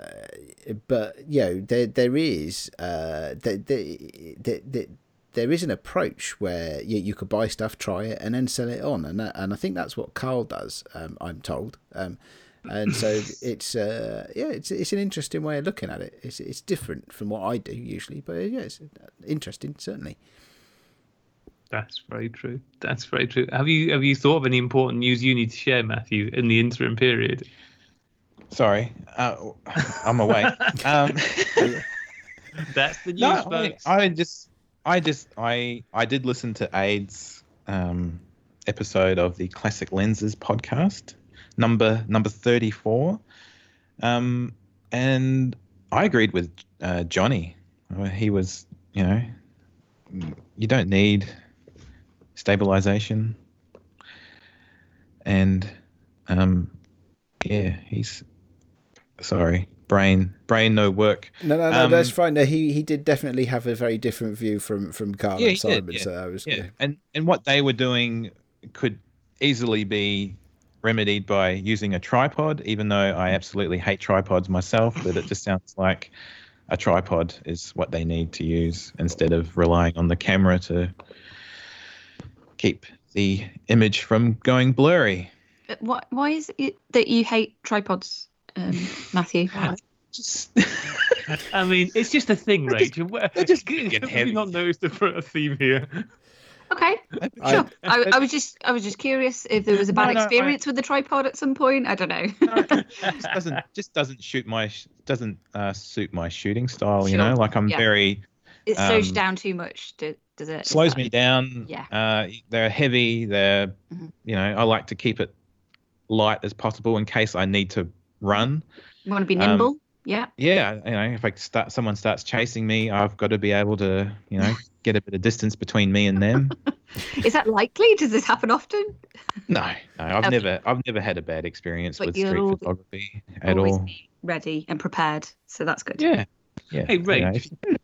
but you know, there there is uh, there, there, there, is an approach where you, you could buy stuff, try it, and then sell it on, and that, and I think that's what Carl does. Um, I'm told. Um, and so it's uh, yeah, it's it's an interesting way of looking at it. It's it's different from what I do usually, but yeah, it's interesting certainly. That's very true. That's very true. Have you have you thought of any important news you need to share, Matthew, in the interim period? Sorry, uh, I'm away. um, That's the news, no, I, folks. I just, I just, I, I did listen to Aid's um, episode of the Classic Lenses podcast, number number thirty four, um, and I agreed with uh, Johnny. He was, you know, you don't need stabilization, and um, yeah, he's sorry. brain brain no work. No, no, no, Um, that's fine. No, he he did definitely have a very different view from from Carl Yeah, and he did, yeah, So I was Yeah, and and what they were doing could easily be remedied by using a tripod. Even though I absolutely hate tripods myself, but it just sounds like a tripod is what they need to use instead of relying on the camera to keep the image from going blurry. Uh, What? Why is it that you hate tripods, um, Matthew? Just I mean, it's just a thing, Rachel. Where- they're just Have getting you heavy. not noticed the a theme here? Okay, I- sure. I, I was just, I was just curious if there was a bad No, no, I- experience with the tripod at some point. I don't know. just doesn't just doesn't shoot my doesn't uh, suit my shooting style. You Sure, know, like I'm yeah. very it slows you Um, down too much. Do, does it? slows me down. Yeah. Uh, they're heavy. They're, Mhm. you know, I like to keep it light as possible in case I need to run. You want to be um, nimble? yeah. Yeah, you know, if I start, someone starts chasing me, I've got to be able to, you know, get a bit of distance between me and them. Is that likely? Does this happen often? no, no, I've Okay. never, I've never had a bad experience But with you're street all- photography at Always all. be ready and prepared. So that's good. Yeah, yeah. Hey, you know, Rach. if-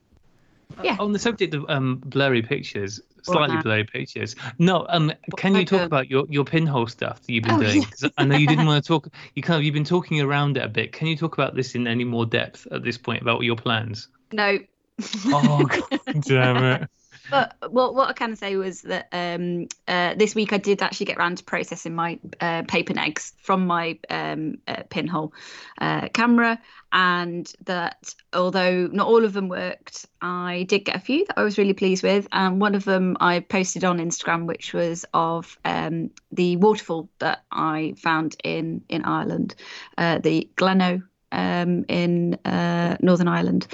Yeah. On the subject of um, blurry pictures, slightly blurry pictures. No, um, can you talk about your, your pinhole stuff that you've been Oh, doing? yes. 'Cause I know you didn't want to talk. You kind of you've been talking around it a bit. Can you talk about this in any more depth at this point about your plans? No. Oh, God damn it! But well, what I can say was that um, uh, this week I did actually get around to processing my uh, paper negs from my um, uh, pinhole uh, camera, and that although not all of them worked, I did get a few that I was really pleased with. And one of them I posted on Instagram, which was of um, the waterfall that I found in in Ireland, uh, the Glenoe um, in uh, Northern Ireland,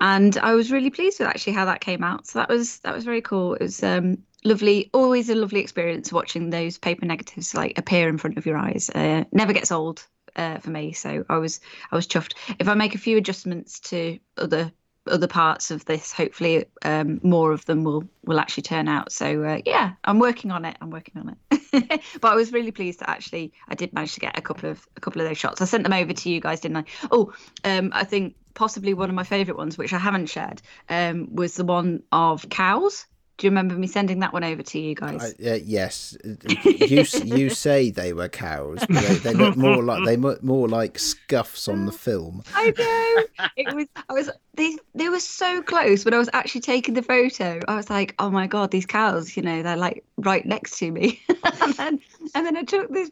and I was really pleased with actually how that came out. So that was that was very cool. It was um, lovely, always a lovely experience watching those paper negatives like appear in front of your eyes. Uh, never gets old uh, for me, so I was I was chuffed. If I make a few adjustments to other other parts of this, hopefully um, more of them will will actually turn out. So uh, yeah, I'm working on it. I'm working on it. but I was really pleased that actually I did manage to get a couple of a couple of those shots. I sent them over to you guys, didn't I? Oh, um, I think possibly one of my favourite ones, which I haven't shared, um, was the one of cows. Do you remember me sending that one over to you guys? I, uh, yes, you you say they were cows, but they, they look more like they look more like scuffs on the film. I know. It was. I was. They. They were so close when I was actually taking the photo. I was like, "Oh my god, these cows! You know, they're like right next to me." and then, and then I took this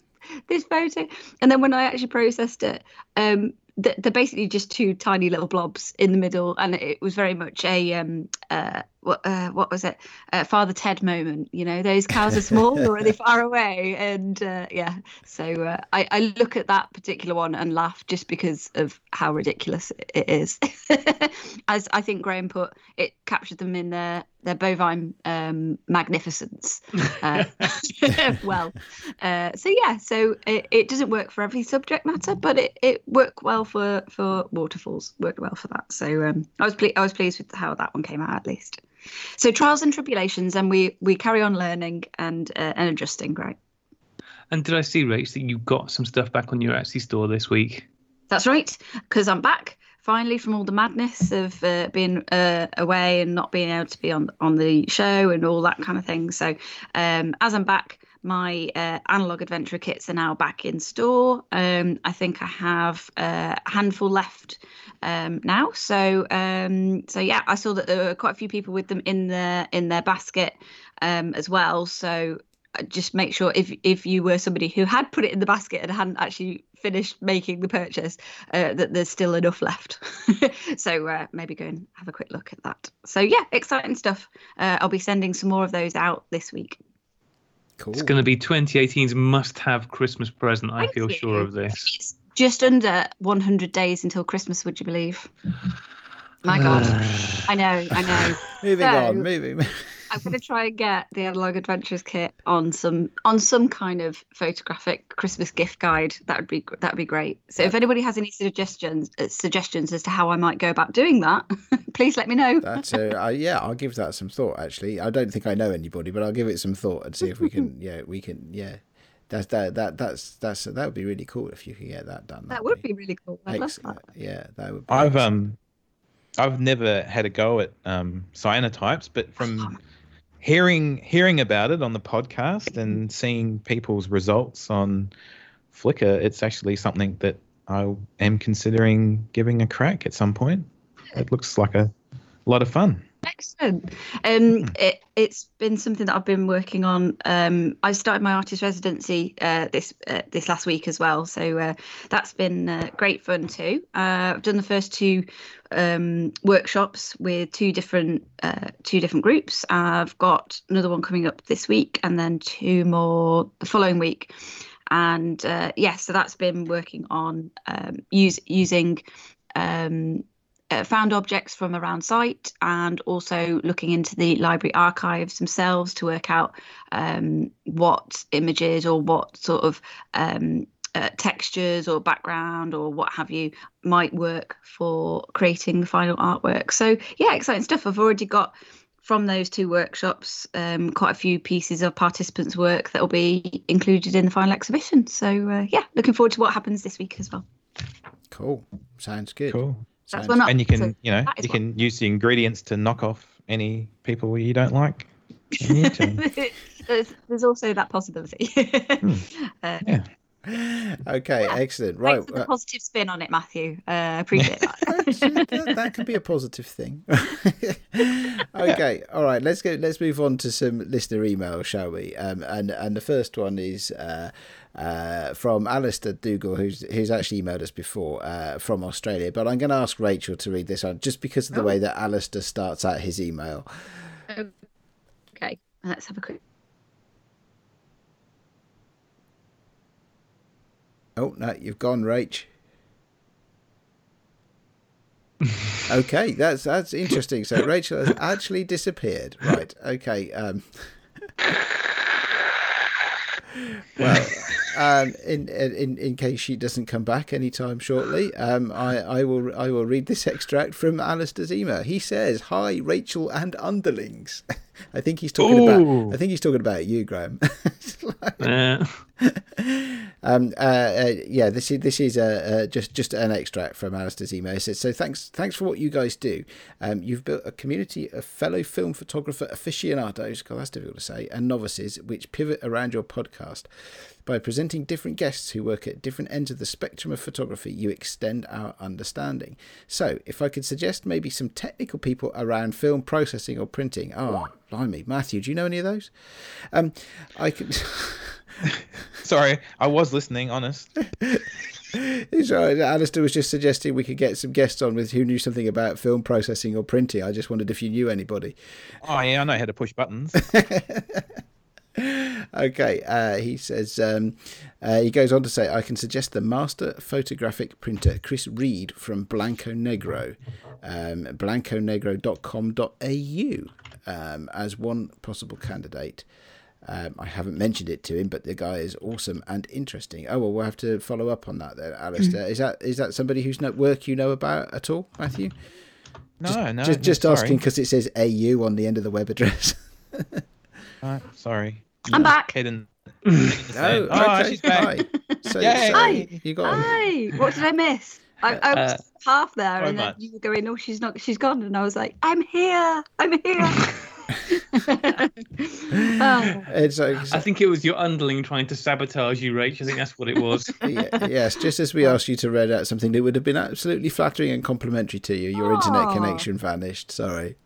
this photo, and then when I actually processed it, um, they're basically just two tiny little blobs in the middle, and it was very much a um uh what uh, what was it uh, Father Ted moment. You know, those cows are small or are they far away? And uh, yeah, so uh, I, I look at that particular one and laugh just because of how ridiculous it is. As I think Graham put, it captured them in their their bovine um, magnificence. Uh, well, uh, so yeah, so it, it doesn't work for every subject matter, but it, it worked well for for waterfalls. Worked well for that. So um, I was ple- I was pleased with how that one came out at least. So trials and tribulations, and we we carry on learning and uh, and adjusting. Great. And did I see, Rach, that you got some stuff back on your Etsy store this week? That's right, because I'm back finally from all the madness of uh, being uh, away and not being able to be on on the show and all that kind of thing. So um, as I'm back, my uh, analog adventure kits are now back in store. Um, I think I have a handful left um, now. So um, so yeah, I saw that there were quite a few people with them in their in their basket um, as well. So uh, just make sure if if you were somebody who had put it in the basket and hadn't actually finished making the purchase, uh, that there's still enough left. so uh, maybe go and have a quick look at that. So yeah, exciting stuff. Uh, I'll be sending some more of those out this week. Cool. It's going to be 2018's must-have Christmas present. I Thank feel you. sure of this. It's just under 100 days until Christmas. Would you believe? My God, I know, I know. Moving So- on, moving. I'm going to try and get the Analog Adventures kit on some on some kind of photographic Christmas gift guide. That would be that would be great. So if anybody has any suggestions uh, suggestions as to how I might go about doing that, please let me know. That's uh, uh, yeah. I'll give that some thought. Actually, I don't think I know anybody, but I'll give it some thought and see if we can. Yeah, we can. Yeah, That's that that that's that's that would be really cool if you could get that done. That That'd would be really cool. I love that. Yeah, that would. Be I've excellent. um, I've never had a go at um cyanotypes, but from hearing hearing about it on the podcast and seeing people's results on Flickr, it's actually something that I am considering giving a crack at some point. It looks like a lot of fun. Excellent. Um, it, it's been something that I've been working on. Um, I started my artist residency uh, this uh, this last week as well, so uh, that's been uh, great fun too. Uh, I've done the first two um, workshops with two different uh, two different groups. I've got another one coming up this week, and then two more the following week. And uh, yes, so that's been working on um, use, using um, found objects from around site and also looking into the library archives themselves to work out um, what images or what sort of um, uh, textures or background or what have you might work for creating the final artwork. So, yeah, exciting stuff. I've already got from those two workshops um, quite a few pieces of participants' work that will be included in the final exhibition. So, uh, yeah, looking forward to what happens this week as well. cool. Sounds good. Cool. Sounds- one up. And you So can, you know, you one. can use the ingredients to knock off any people you don't like. in your team. there's, there's also that possibility. uh, Yeah. Okay, excellent. Right. Thanks for the positive spin on it, Matthew. Uh, appreciate that. that, that could be a positive thing. okay, all right. Let's go. Let's move on to some listener email, shall we? Um, and and the first one is uh, uh, from Alistair Dougal, who's who's actually emailed us before uh, from Australia. But I'm going to ask Rachel to read this one just because of the Oh. way that Alistair starts out his email. okay, let's have a quick. Oh no, you've gone, Rach. okay, that's that's interesting. So Rachel has actually disappeared. Right. Okay. Um, well, um, in, in in case she doesn't come back anytime shortly, um, I, I will I will read this extract from Alistair's email. He says, "Hi, Rachel and underlings." I think he's talking Ooh. about. I think he's talking about you, Graham. Like- Yeah. um, uh, uh, yeah, this is this is uh, uh, just just an extract from Alistair's email. It says, "So thanks thanks for what you guys do. Um, you've built a community of fellow film photographer aficionados, God, that's difficult to say, and novices, which pivot around your podcast." By presenting different guests who work at different ends of the spectrum of photography, you extend our understanding. So, if I could suggest maybe some technical people around film processing or printing. Oh, blimey. Matthew, do you know any of those? Um, I could. Sorry, I was listening, honest. Right. Alistair was just suggesting we could get some guests on with who knew something about film processing or printing. I just wondered if you knew anybody. Oh, yeah, I know how to push buttons. Okay, uh, he says, um, uh, he goes on to say, I can suggest the master photographic printer, Chris Reed from Blanco Negro, um, blanconegro.com.au, um, as one possible candidate. Um, I haven't mentioned it to him, but the guy is awesome and interesting. Oh well, we'll have to follow up on that then, Alistair. Is that is that somebody whose work you know about at all, Matthew? No, just, no. just, no, just asking because it says AU on the end of the web address. Uh, sorry. I'm back. Hidden. oh, oh, okay. she's back. Hi. So, Yay. so Hi. you got on. Hi, what did I miss? I, I was Uh, half there, and then much. you were going, "No, she's not. She's gone." And I was like, "I'm here. I'm here." oh, It's, I think it was your underling trying to sabotage you, Rach. I think that's what it was. yeah, yes, just as we asked you to read out something that would have been absolutely flattering and complimentary to you, your internet connection vanished. Sorry.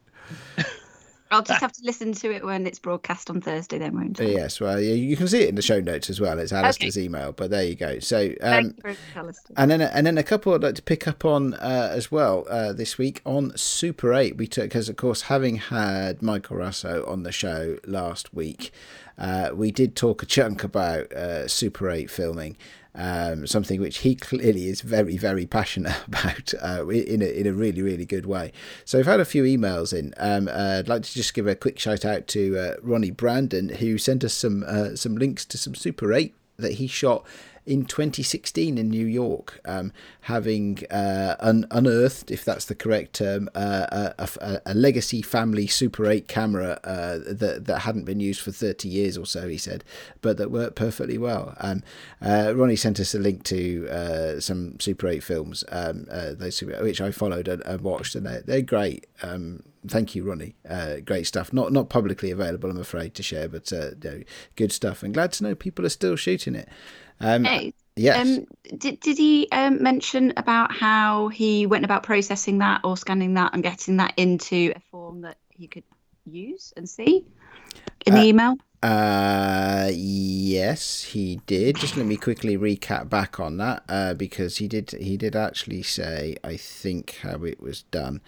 I'll just have to listen to it when it's broadcast on Thursday, then, won't I? Yes, well, you, you can see it in the show notes as well. It's Alistair's email, but there you go. So, um, Thank you. And then, and then a couple I'd like to pick up on uh, as well uh, this week on Super 8. We took, because of course, having had Michael Russo on the show last week, uh, we did talk a chunk about uh, Super 8 filming. Um, something which he clearly is very, very passionate about uh, in a in a really, really good way. So I've had a few emails in. Um, uh, I'd like to just give a quick shout out to uh, Ronnie Brandon who sent us some uh, some links to some Super 8 that he shot in 2016 in New York, um, having uh, un- unearthed, if that's the correct term, uh, a, a, a, legacy family Super 8 camera uh, that that hadn't been used for 30 years or so. He said, but that worked perfectly well. Um, uh, Ronnie sent us a link to uh, some Super 8 films, um, uh, those Super, which I followed and, and watched, and they're, they're great. Um, thank you, Ronnie. Uh, great stuff. Not not publicly available, I'm afraid, to share, but uh, you know, good stuff. And glad to know people are still shooting it. Um, hey, yes. Um, did did he um, mention about how he went about processing that or scanning that and getting that into a form that he could use and see in the Uh, email? Uh, yes, he did. Just let me quickly recap back on that uh, because he did he did actually say I think how it was done.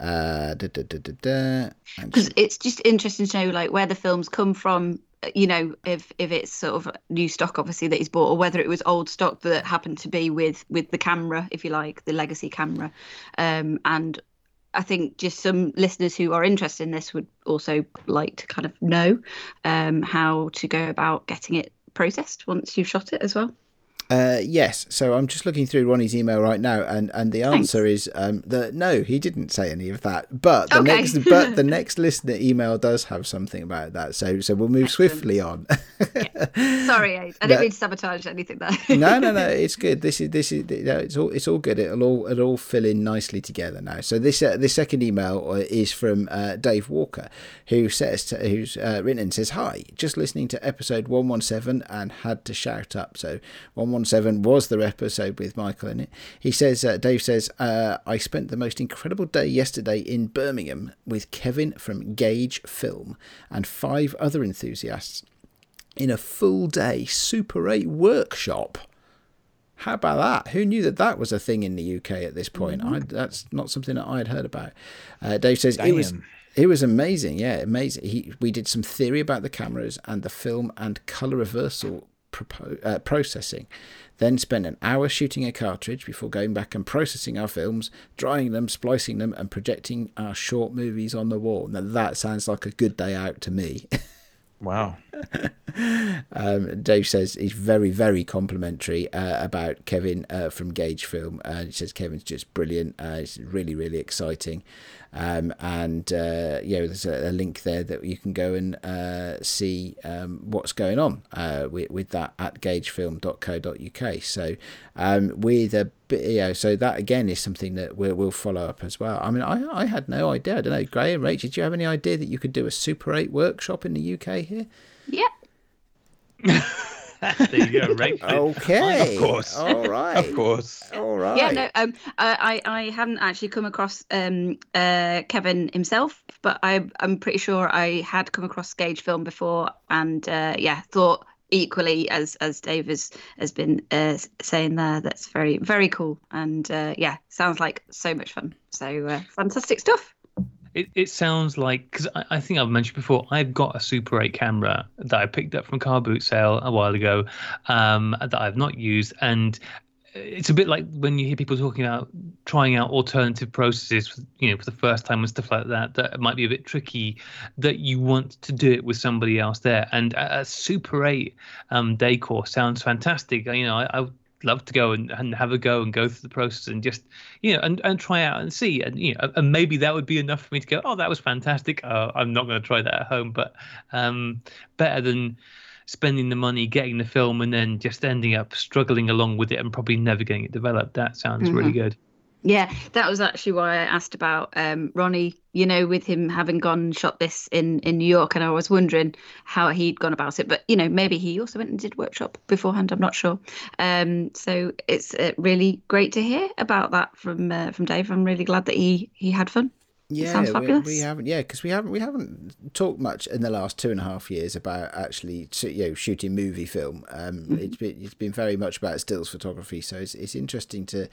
Uh, Because it's just interesting to know like where the films come from. You know, if if it's sort of new stock, obviously that he's bought, or whether it was old stock that happened to be with with the camera, if you like, the legacy camera. Um, and I think just some listeners who are interested in this would also like to kind of know um, how to go about getting it processed once you've shot it as well. Uh, yes. So I'm just looking through Ronnie's email right now, and, and the Thanks. answer is um, that no, he didn't say any of that. But the Okay. next, but the next listener email does have something about that. So so we'll move Excellent. swiftly on. Sorry, Aid. I didn't mean to sabotage anything there. no, no, no. It's good. This is this is you know, it's all it's all good. It'll all it'll all fill in nicely together now. So this uh, this second email uh, is from uh, Dave Walker, who says to, who's uh, written and says hi. Just listening to episode one one seven and had to shout up. So one one seven was the episode with Michael in it. He says uh, Dave says uh, I spent the most incredible day yesterday in Birmingham with Kevin from Gauge Film and five other enthusiasts in a full day Super 8 workshop. How about that? Who knew that that was a thing in the UK at this point? I, that's not something that I had heard about. Uh, Dave says it was it was amazing. Yeah, amazing. He, we did some theory about the cameras and the film and color reversal uh, processing. Then spend an hour shooting a cartridge before going back and processing our films, drying them, splicing them, and projecting our short movies on the wall. Now that sounds like a good day out to me. Wow. Um, Dave says he's very, very complimentary uh, about Kevin uh, from Gauge Film. Uh, he says Kevin's just brilliant. Uh, it's really, really exciting. Um, and uh, yeah, there's a, a link there that you can go and uh, see um, what's going on uh, with, with that at gaugefilm.co.uk. So um, with a bit, you know, so that again is something that we'll, we'll follow up as well. I mean, I, I had no idea. I don't know, Graham, Rachel, did you have any idea that you could do a Super 8 workshop in the UK here? yeah. there you go, Rachel. Okay. Of course. All right. Of course. All right. Yeah, no, um, I, I I hadn't actually come across um, uh, Kevin himself, but I, I'm pretty sure I had come across Gauge film before, and uh, yeah, thought equally as as Dave has has been uh, saying there. That's very very cool, and uh, yeah, sounds like so much fun. So uh, fantastic stuff. It, it sounds like because I, I think I've mentioned before I've got a Super 8 camera that I picked up from car boot sale a while ago um, that I've not used. And it's a bit like when you hear people talking about trying out alternative processes you know for the first time and stuff like that that might be a bit tricky that you want to do it with somebody else there. And a, a Super 8 um, day course sounds fantastic. You know I, I love to go and, and have a go and go through the process and just you know and, and try out and see. And you know and maybe that would be enough for me to go oh that was fantastic. Uh, i'm not going to try that at home. But um better than spending the money getting the film and then just ending up struggling along with it and probably never getting it developed. That sounds really good Yeah, that was actually why I asked about um, Ronnie. You know, with him having gone and shot this in in New York, and I was wondering how he'd gone about it. But you know, maybe he also went and did workshop beforehand. I'm not sure. Um, so it's uh, really great to hear about that from uh, from Dave. I'm really glad that he he had fun. Yeah, we, we haven't. Yeah, because we haven't we haven't talked much in the last two and a half years about actually you know shooting movie film. Um, Mm-hmm. it's been it's been very much about stills photography. So it's it's interesting to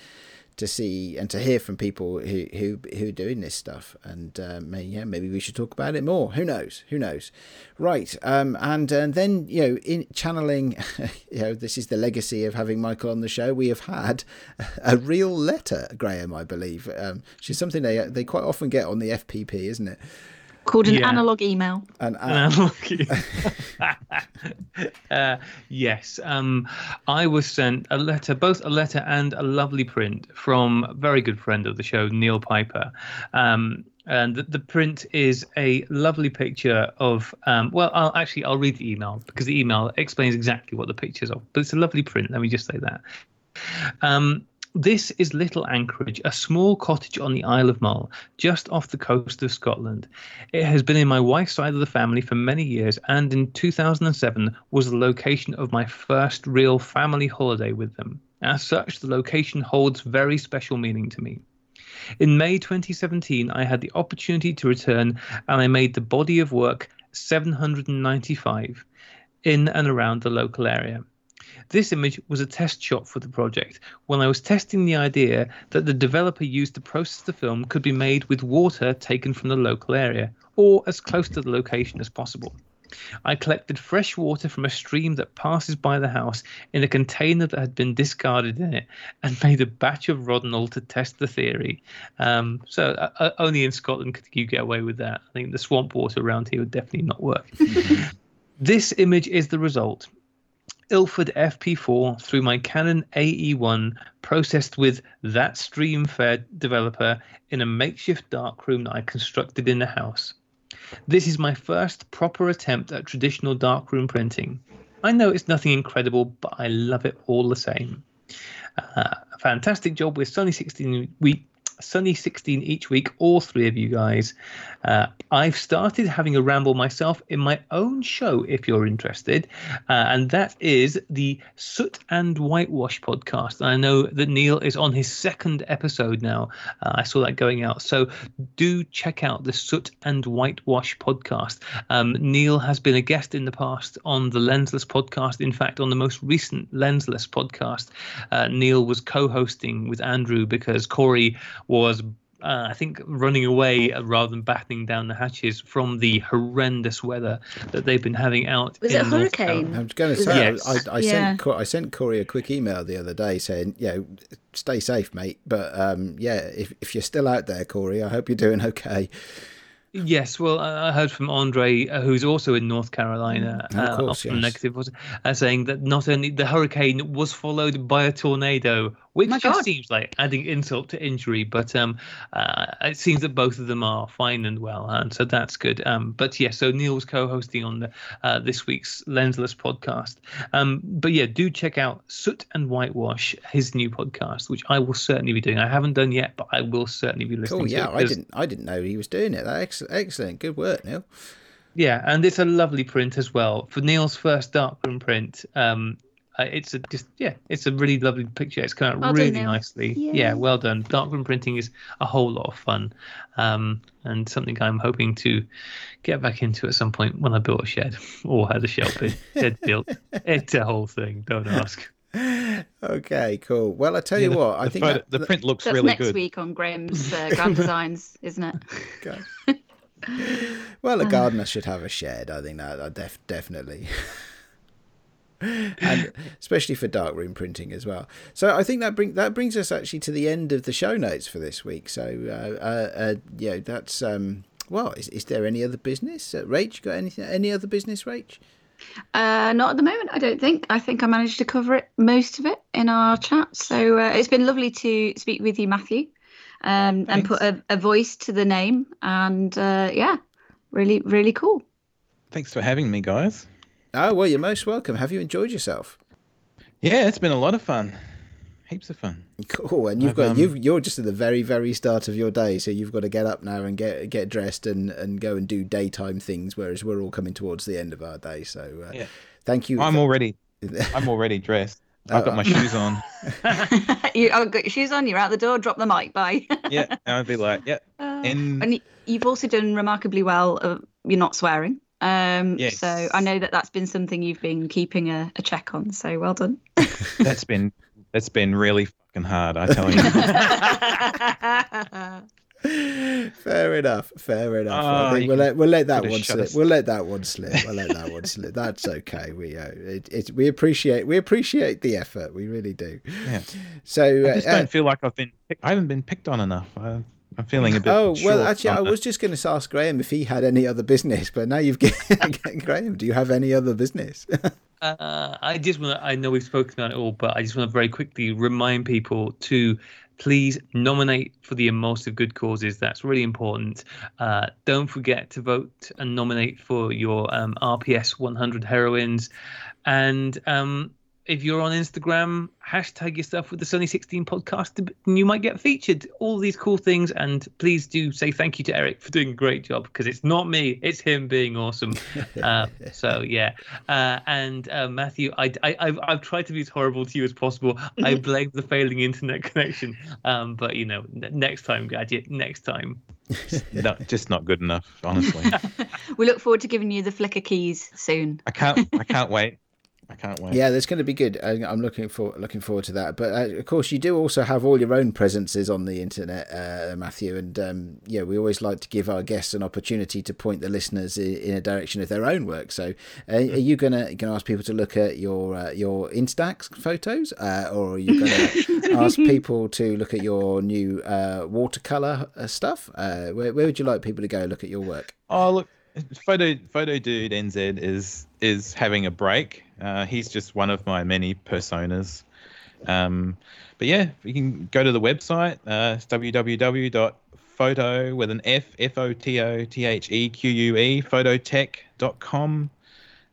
to see and to hear from people who who who are doing this stuff. And um, may- yeah, maybe we should talk about it more. Who knows? Who knows? Right. Um, and and then you know in channeling, you know this is the legacy of having Michael on the show. We have had a real letter, Graham, I believe, um, is something they they quite often get on the FPP, isn't it? Called an Yeah. analog email. And And uh, I'm uh, yes, um, I was sent a letter, both a letter and a lovely print from a very good friend of the show, Neil Piper. Um, and the, the print is a lovely picture of. Um, well, I'll actually I'll read the email because the email explains exactly what the picture's of. But it's a lovely print. Let me just say that. Um, this is Little Anchorage, a small cottage on the Isle of Mull, just off the coast of Scotland. It has been in my wife's side of the family for many years, and in 2007 was the location of my first real family holiday with them. As such, the location holds very special meaning to me. In May 2017, I had the opportunity to return, and I made the body of work 795 in and around the local area. This image was a test shot for the project when I was testing the idea that the developer used to process the film could be made with water taken from the local area or as close to the location as possible. I collected fresh water from a stream that passes by the house in a container that had been discarded in it and made a batch of Rodinal to test the theory. Um, so uh, uh, only in Scotland could you get away with that. I think the swamp water around here would definitely not work. this image is the result. Ilford FP4 through my Canon AE1 processed with that stream fed developer in a makeshift darkroom that I constructed in the house. This is my first proper attempt at traditional darkroom printing. I know it's nothing incredible, but I love it all the same. Uh, a fantastic job with Sony 16 week. Sunny 16 each week, all three of you guys. Uh, I've started having a ramble myself in my own show, if you're interested, uh, and that is the Soot and Whitewash podcast. I know that Neil is on his second episode now. Uh, I saw that going out. So do check out the Soot and Whitewash podcast. Um, Neil has been a guest in the past on the Lensless podcast. In fact, on the most recent Lensless podcast, uh, Neil was co hosting with Andrew because Corey was. Uh, I think running away uh, rather than battening down the hatches from the horrendous weather that they've been having out. Was in it a North hurricane? I'm going to say, it- I, I, I Yeah. sent I sent Corey a quick email the other day saying, you know, stay safe, mate. But um, yeah, if if you're still out there, Corey, I hope you're doing okay. Yes, well, I I heard from Andre, uh, who's also in North Carolina, Mm, Of uh, course, from yes. negative, was uh, saying that not only the hurricane was followed by a tornado, which My just God. seems like adding insult to injury. But um, uh, it seems that both of them are fine and well, and so that's good. Um, but yeah, so Neil was co-hosting on the uh, this week's Lensless podcast. Um, but yeah, do check out Soot and Whitewash, his new podcast, which I will certainly be doing. I haven't done yet, but I will certainly be listening. Cool. to Yeah, it I didn't I didn't know he was doing it. That ex- excellent. Good work, Neil. Yeah, and it's a lovely print as well for Neil's first darkroom print. Um, uh, it's a just yeah, it's a really lovely picture. It's come out Well really nicely. Yay. Yeah, well done. Darkroom printing is a whole lot of fun, um, and something I'm hoping to get back into at some point when I built a shed or had a shelf shed built. It's a whole thing. Don't ask. Okay, cool. Well, I tell Yeah, you the, what, I the think photo- that, the print looks That's really next good. week on Graham's uh, Grand Designs, isn't it? Okay. well, a gardener should have a shed. I think that uh, def- definitely. and especially for darkroom printing as well. So I think that bring that brings us actually to the end of the show notes for this week. So uh, uh, uh, yeah, that's um. Well, is, is there any other business? Uh, Rach, you got anything? Any other business, Rach? Uh, not at the moment, I don't think. I think I managed to cover it, most of it, in our chat. So uh, it's been lovely to speak with you, Matthew, um, and put a, a voice to the name. And uh, yeah, really, really cool. Thanks for having me, guys. Oh well, you're most welcome. Have you enjoyed yourself? Yeah, it's been a lot of fun. Heaps of fun. Cool, and you've I've, got um, you've you're just at the very very start of your day, so you've got to get up now and get get dressed and and go and do daytime things, whereas we're all coming towards the end of our day. So uh, Yeah. thank you. I'm already I'm already dressed. I've got my shoes on. you, I've got your shoes on, you're out the door, drop the mic, bye. Yeah, I'd be like, yeah. Uh, In and you've also done remarkably well. Uh, you're not swearing. Um, Yes. So I know that that's been something you've been keeping a, a check on. So well done. that's been that's been really fucking hard, I tell you. fair enough. Fair enough. I Oh, think we'll let we'll let that one slip. us- We'll let that one slip. We'll let that one slip. That's okay. We uh, it, it, we appreciate we appreciate the effort. We really do. Yeah. So I uh, just uh, don't feel like I've been pick- I haven't been picked on enough. I, I'm feeling a bit. Oh well, short actually, I was just going to ask Graham if he had any other business, but now you've given Graham. Do you have any other business? Uh, I just want to, I know we've spoken about it all, but I just want to very quickly remind people to please nominate for the emulsive good causes. That's really important. Uh, don't forget to vote and nominate for your um, RPS 100 heroines. And um, if you're on Instagram, hashtag your stuff with the Sunny 16 podcast, and you might get featured. All these cool things. And please do say thank you to Eric for doing a great job because it's not me, it's him being awesome. uh, so, yeah. Uh, and uh, Matthew, I, I, I've, I've tried to be as horrible to you as possible. I blame the failing internet connection. Um, but, you know, n- next time, Gadget, next time. no, just not good enough, honestly. We look forward to giving you the Flickr keys soon. I can't. I can't wait. I can't wait. yeah, that's going to be good. I, I'm looking for looking forward to that. But uh, of course, you do also have all your own presences on the internet, uh, Matthew. And um, yeah, we always like to give our guests an opportunity to point the listeners i- in a direction of their own work. So, uh, are you gonna gonna ask people to look at your uh, your Instax photos, uh, or are you gonna ask people to look at your new uh, watercolor uh, stuff? Uh, where, where would you like people to go look at your work? Oh look, photo photo dude NZ is is having a break. Uh, he's just one of my many personas. Um, but yeah, you can go to the website. Uh, it's www.photo with an F F O T O T H E Q U E fototheque.com.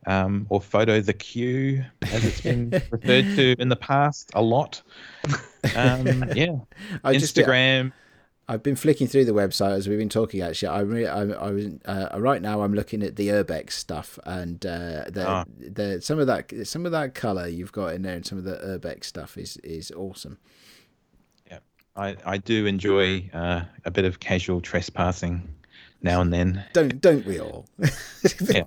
Um, or photo the Q as it's been referred to in the past a lot. Um, yeah, I just Instagram. I've been flicking through the website as we've been talking. Actually, I re- I, I was uh, right now. I'm looking at the Urbex stuff, and uh, the Ah. the some of that some of that color you've got in there, and some of the Urbex stuff is is awesome. Yeah, I, I do enjoy uh, a bit of casual trespassing now and then. Don't don't we all? Yeah.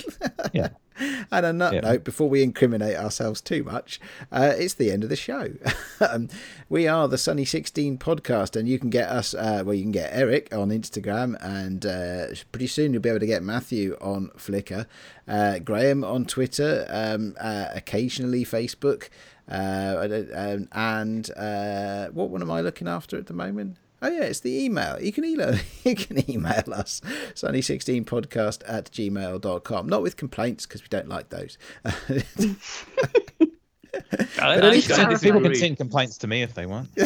Yeah. And on that Yeah. note, before we incriminate ourselves too much, uh, it's the end of the show. um, we are the Sunny 16 podcast, and you can get us, uh, well, you can get Eric on Instagram, and uh, pretty soon you'll be able to get Matthew on Flickr, uh, Graham on Twitter, um, uh, occasionally Facebook. Uh, and uh, what one am I looking after at the moment? Oh yeah, it's the email. You can email you can email us sunny16podcast at gmail.com. Not with complaints because we don't like those. I, But I, at least I some People can send complaints to me if they want.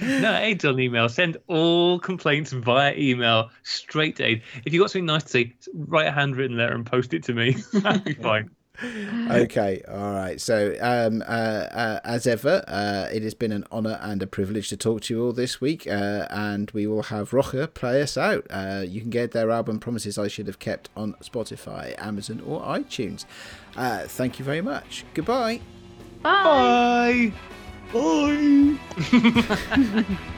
no, Aid's on email. Send all complaints via email straight to Aid. If you've got something nice to say, write a handwritten letter and post it to me. That'd be fine. okay, all right. So, um, uh, uh, as ever, uh, it has been an honour and a privilege to talk to you all this week, uh, and we will have Rocher play us out. Uh, you can get their album Promises I Should Have Kept on Spotify, Amazon, or iTunes. Uh, thank you very much. Goodbye. Bye. Bye. Bye.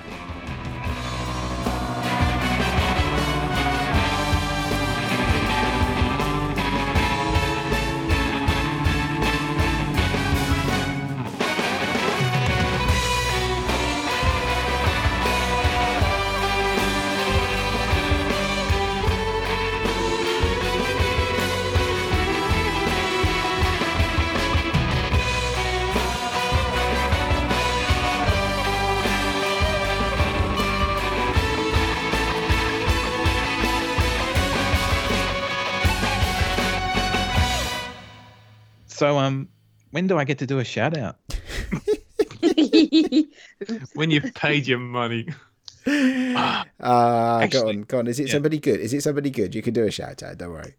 when do I get to do a shout out? when you've paid your money. Ah, go on, go on. Is it yeah. somebody good? Is it somebody good? You can do a shout out. Don't worry.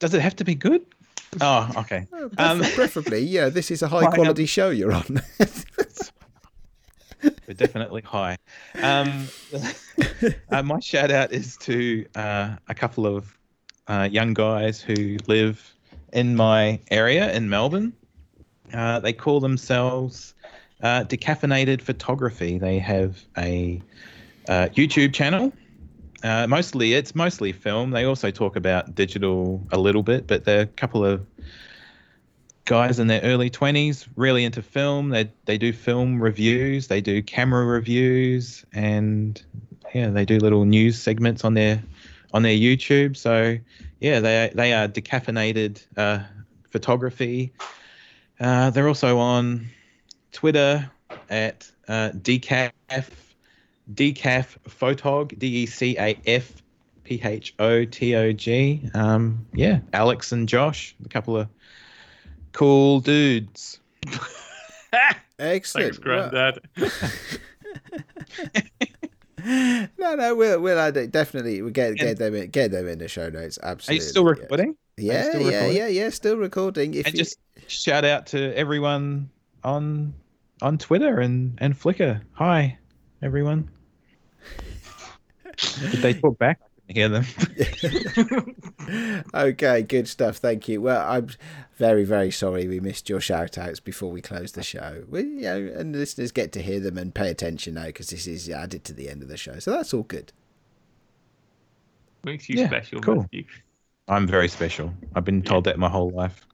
Does it have to be good? Oh, okay. Oh, Um, preferably, yeah. This is a high um, quality show you're on. We're definitely high. Um, uh, my shout out is to uh, a couple of uh, young guys who live in my area in Melbourne. Uh, they call themselves uh, Decaffeinated Photography. They have a uh, YouTube channel. Uh, mostly, it's mostly film. They also talk about digital a little bit, but they're a couple of guys in their early 20s really into film they they do film reviews they do camera reviews and yeah they do little news segments on their on their youtube so yeah they they are decaffeinated uh, photography uh, they're also on twitter at uh, decaf Decaf Photog, D E C A F P H O T O G. Um, yeah, Alex and Josh, a couple of cool dudes. Excellent. Thanks, Grandad. no, no, we'll, we'll add it. Definitely, we'll get, get them in, get them in the show notes. Absolutely. Are you still recording? Yeah, still yeah, recording? yeah, yeah. Still recording. If and you, just shout out to everyone on on Twitter and and Flickr. Hi, everyone. Did they talk back? I couldn't hear them. okay, good stuff. Thank you. Well, I'm very, very sorry we missed your shout outs before we closed the show. We, you know, and listeners get to hear them and pay attention now because this is added to the end of the show. So that's all good. Makes you Yeah, special, cool. Matthew. I'm very special. I've been told that my whole life.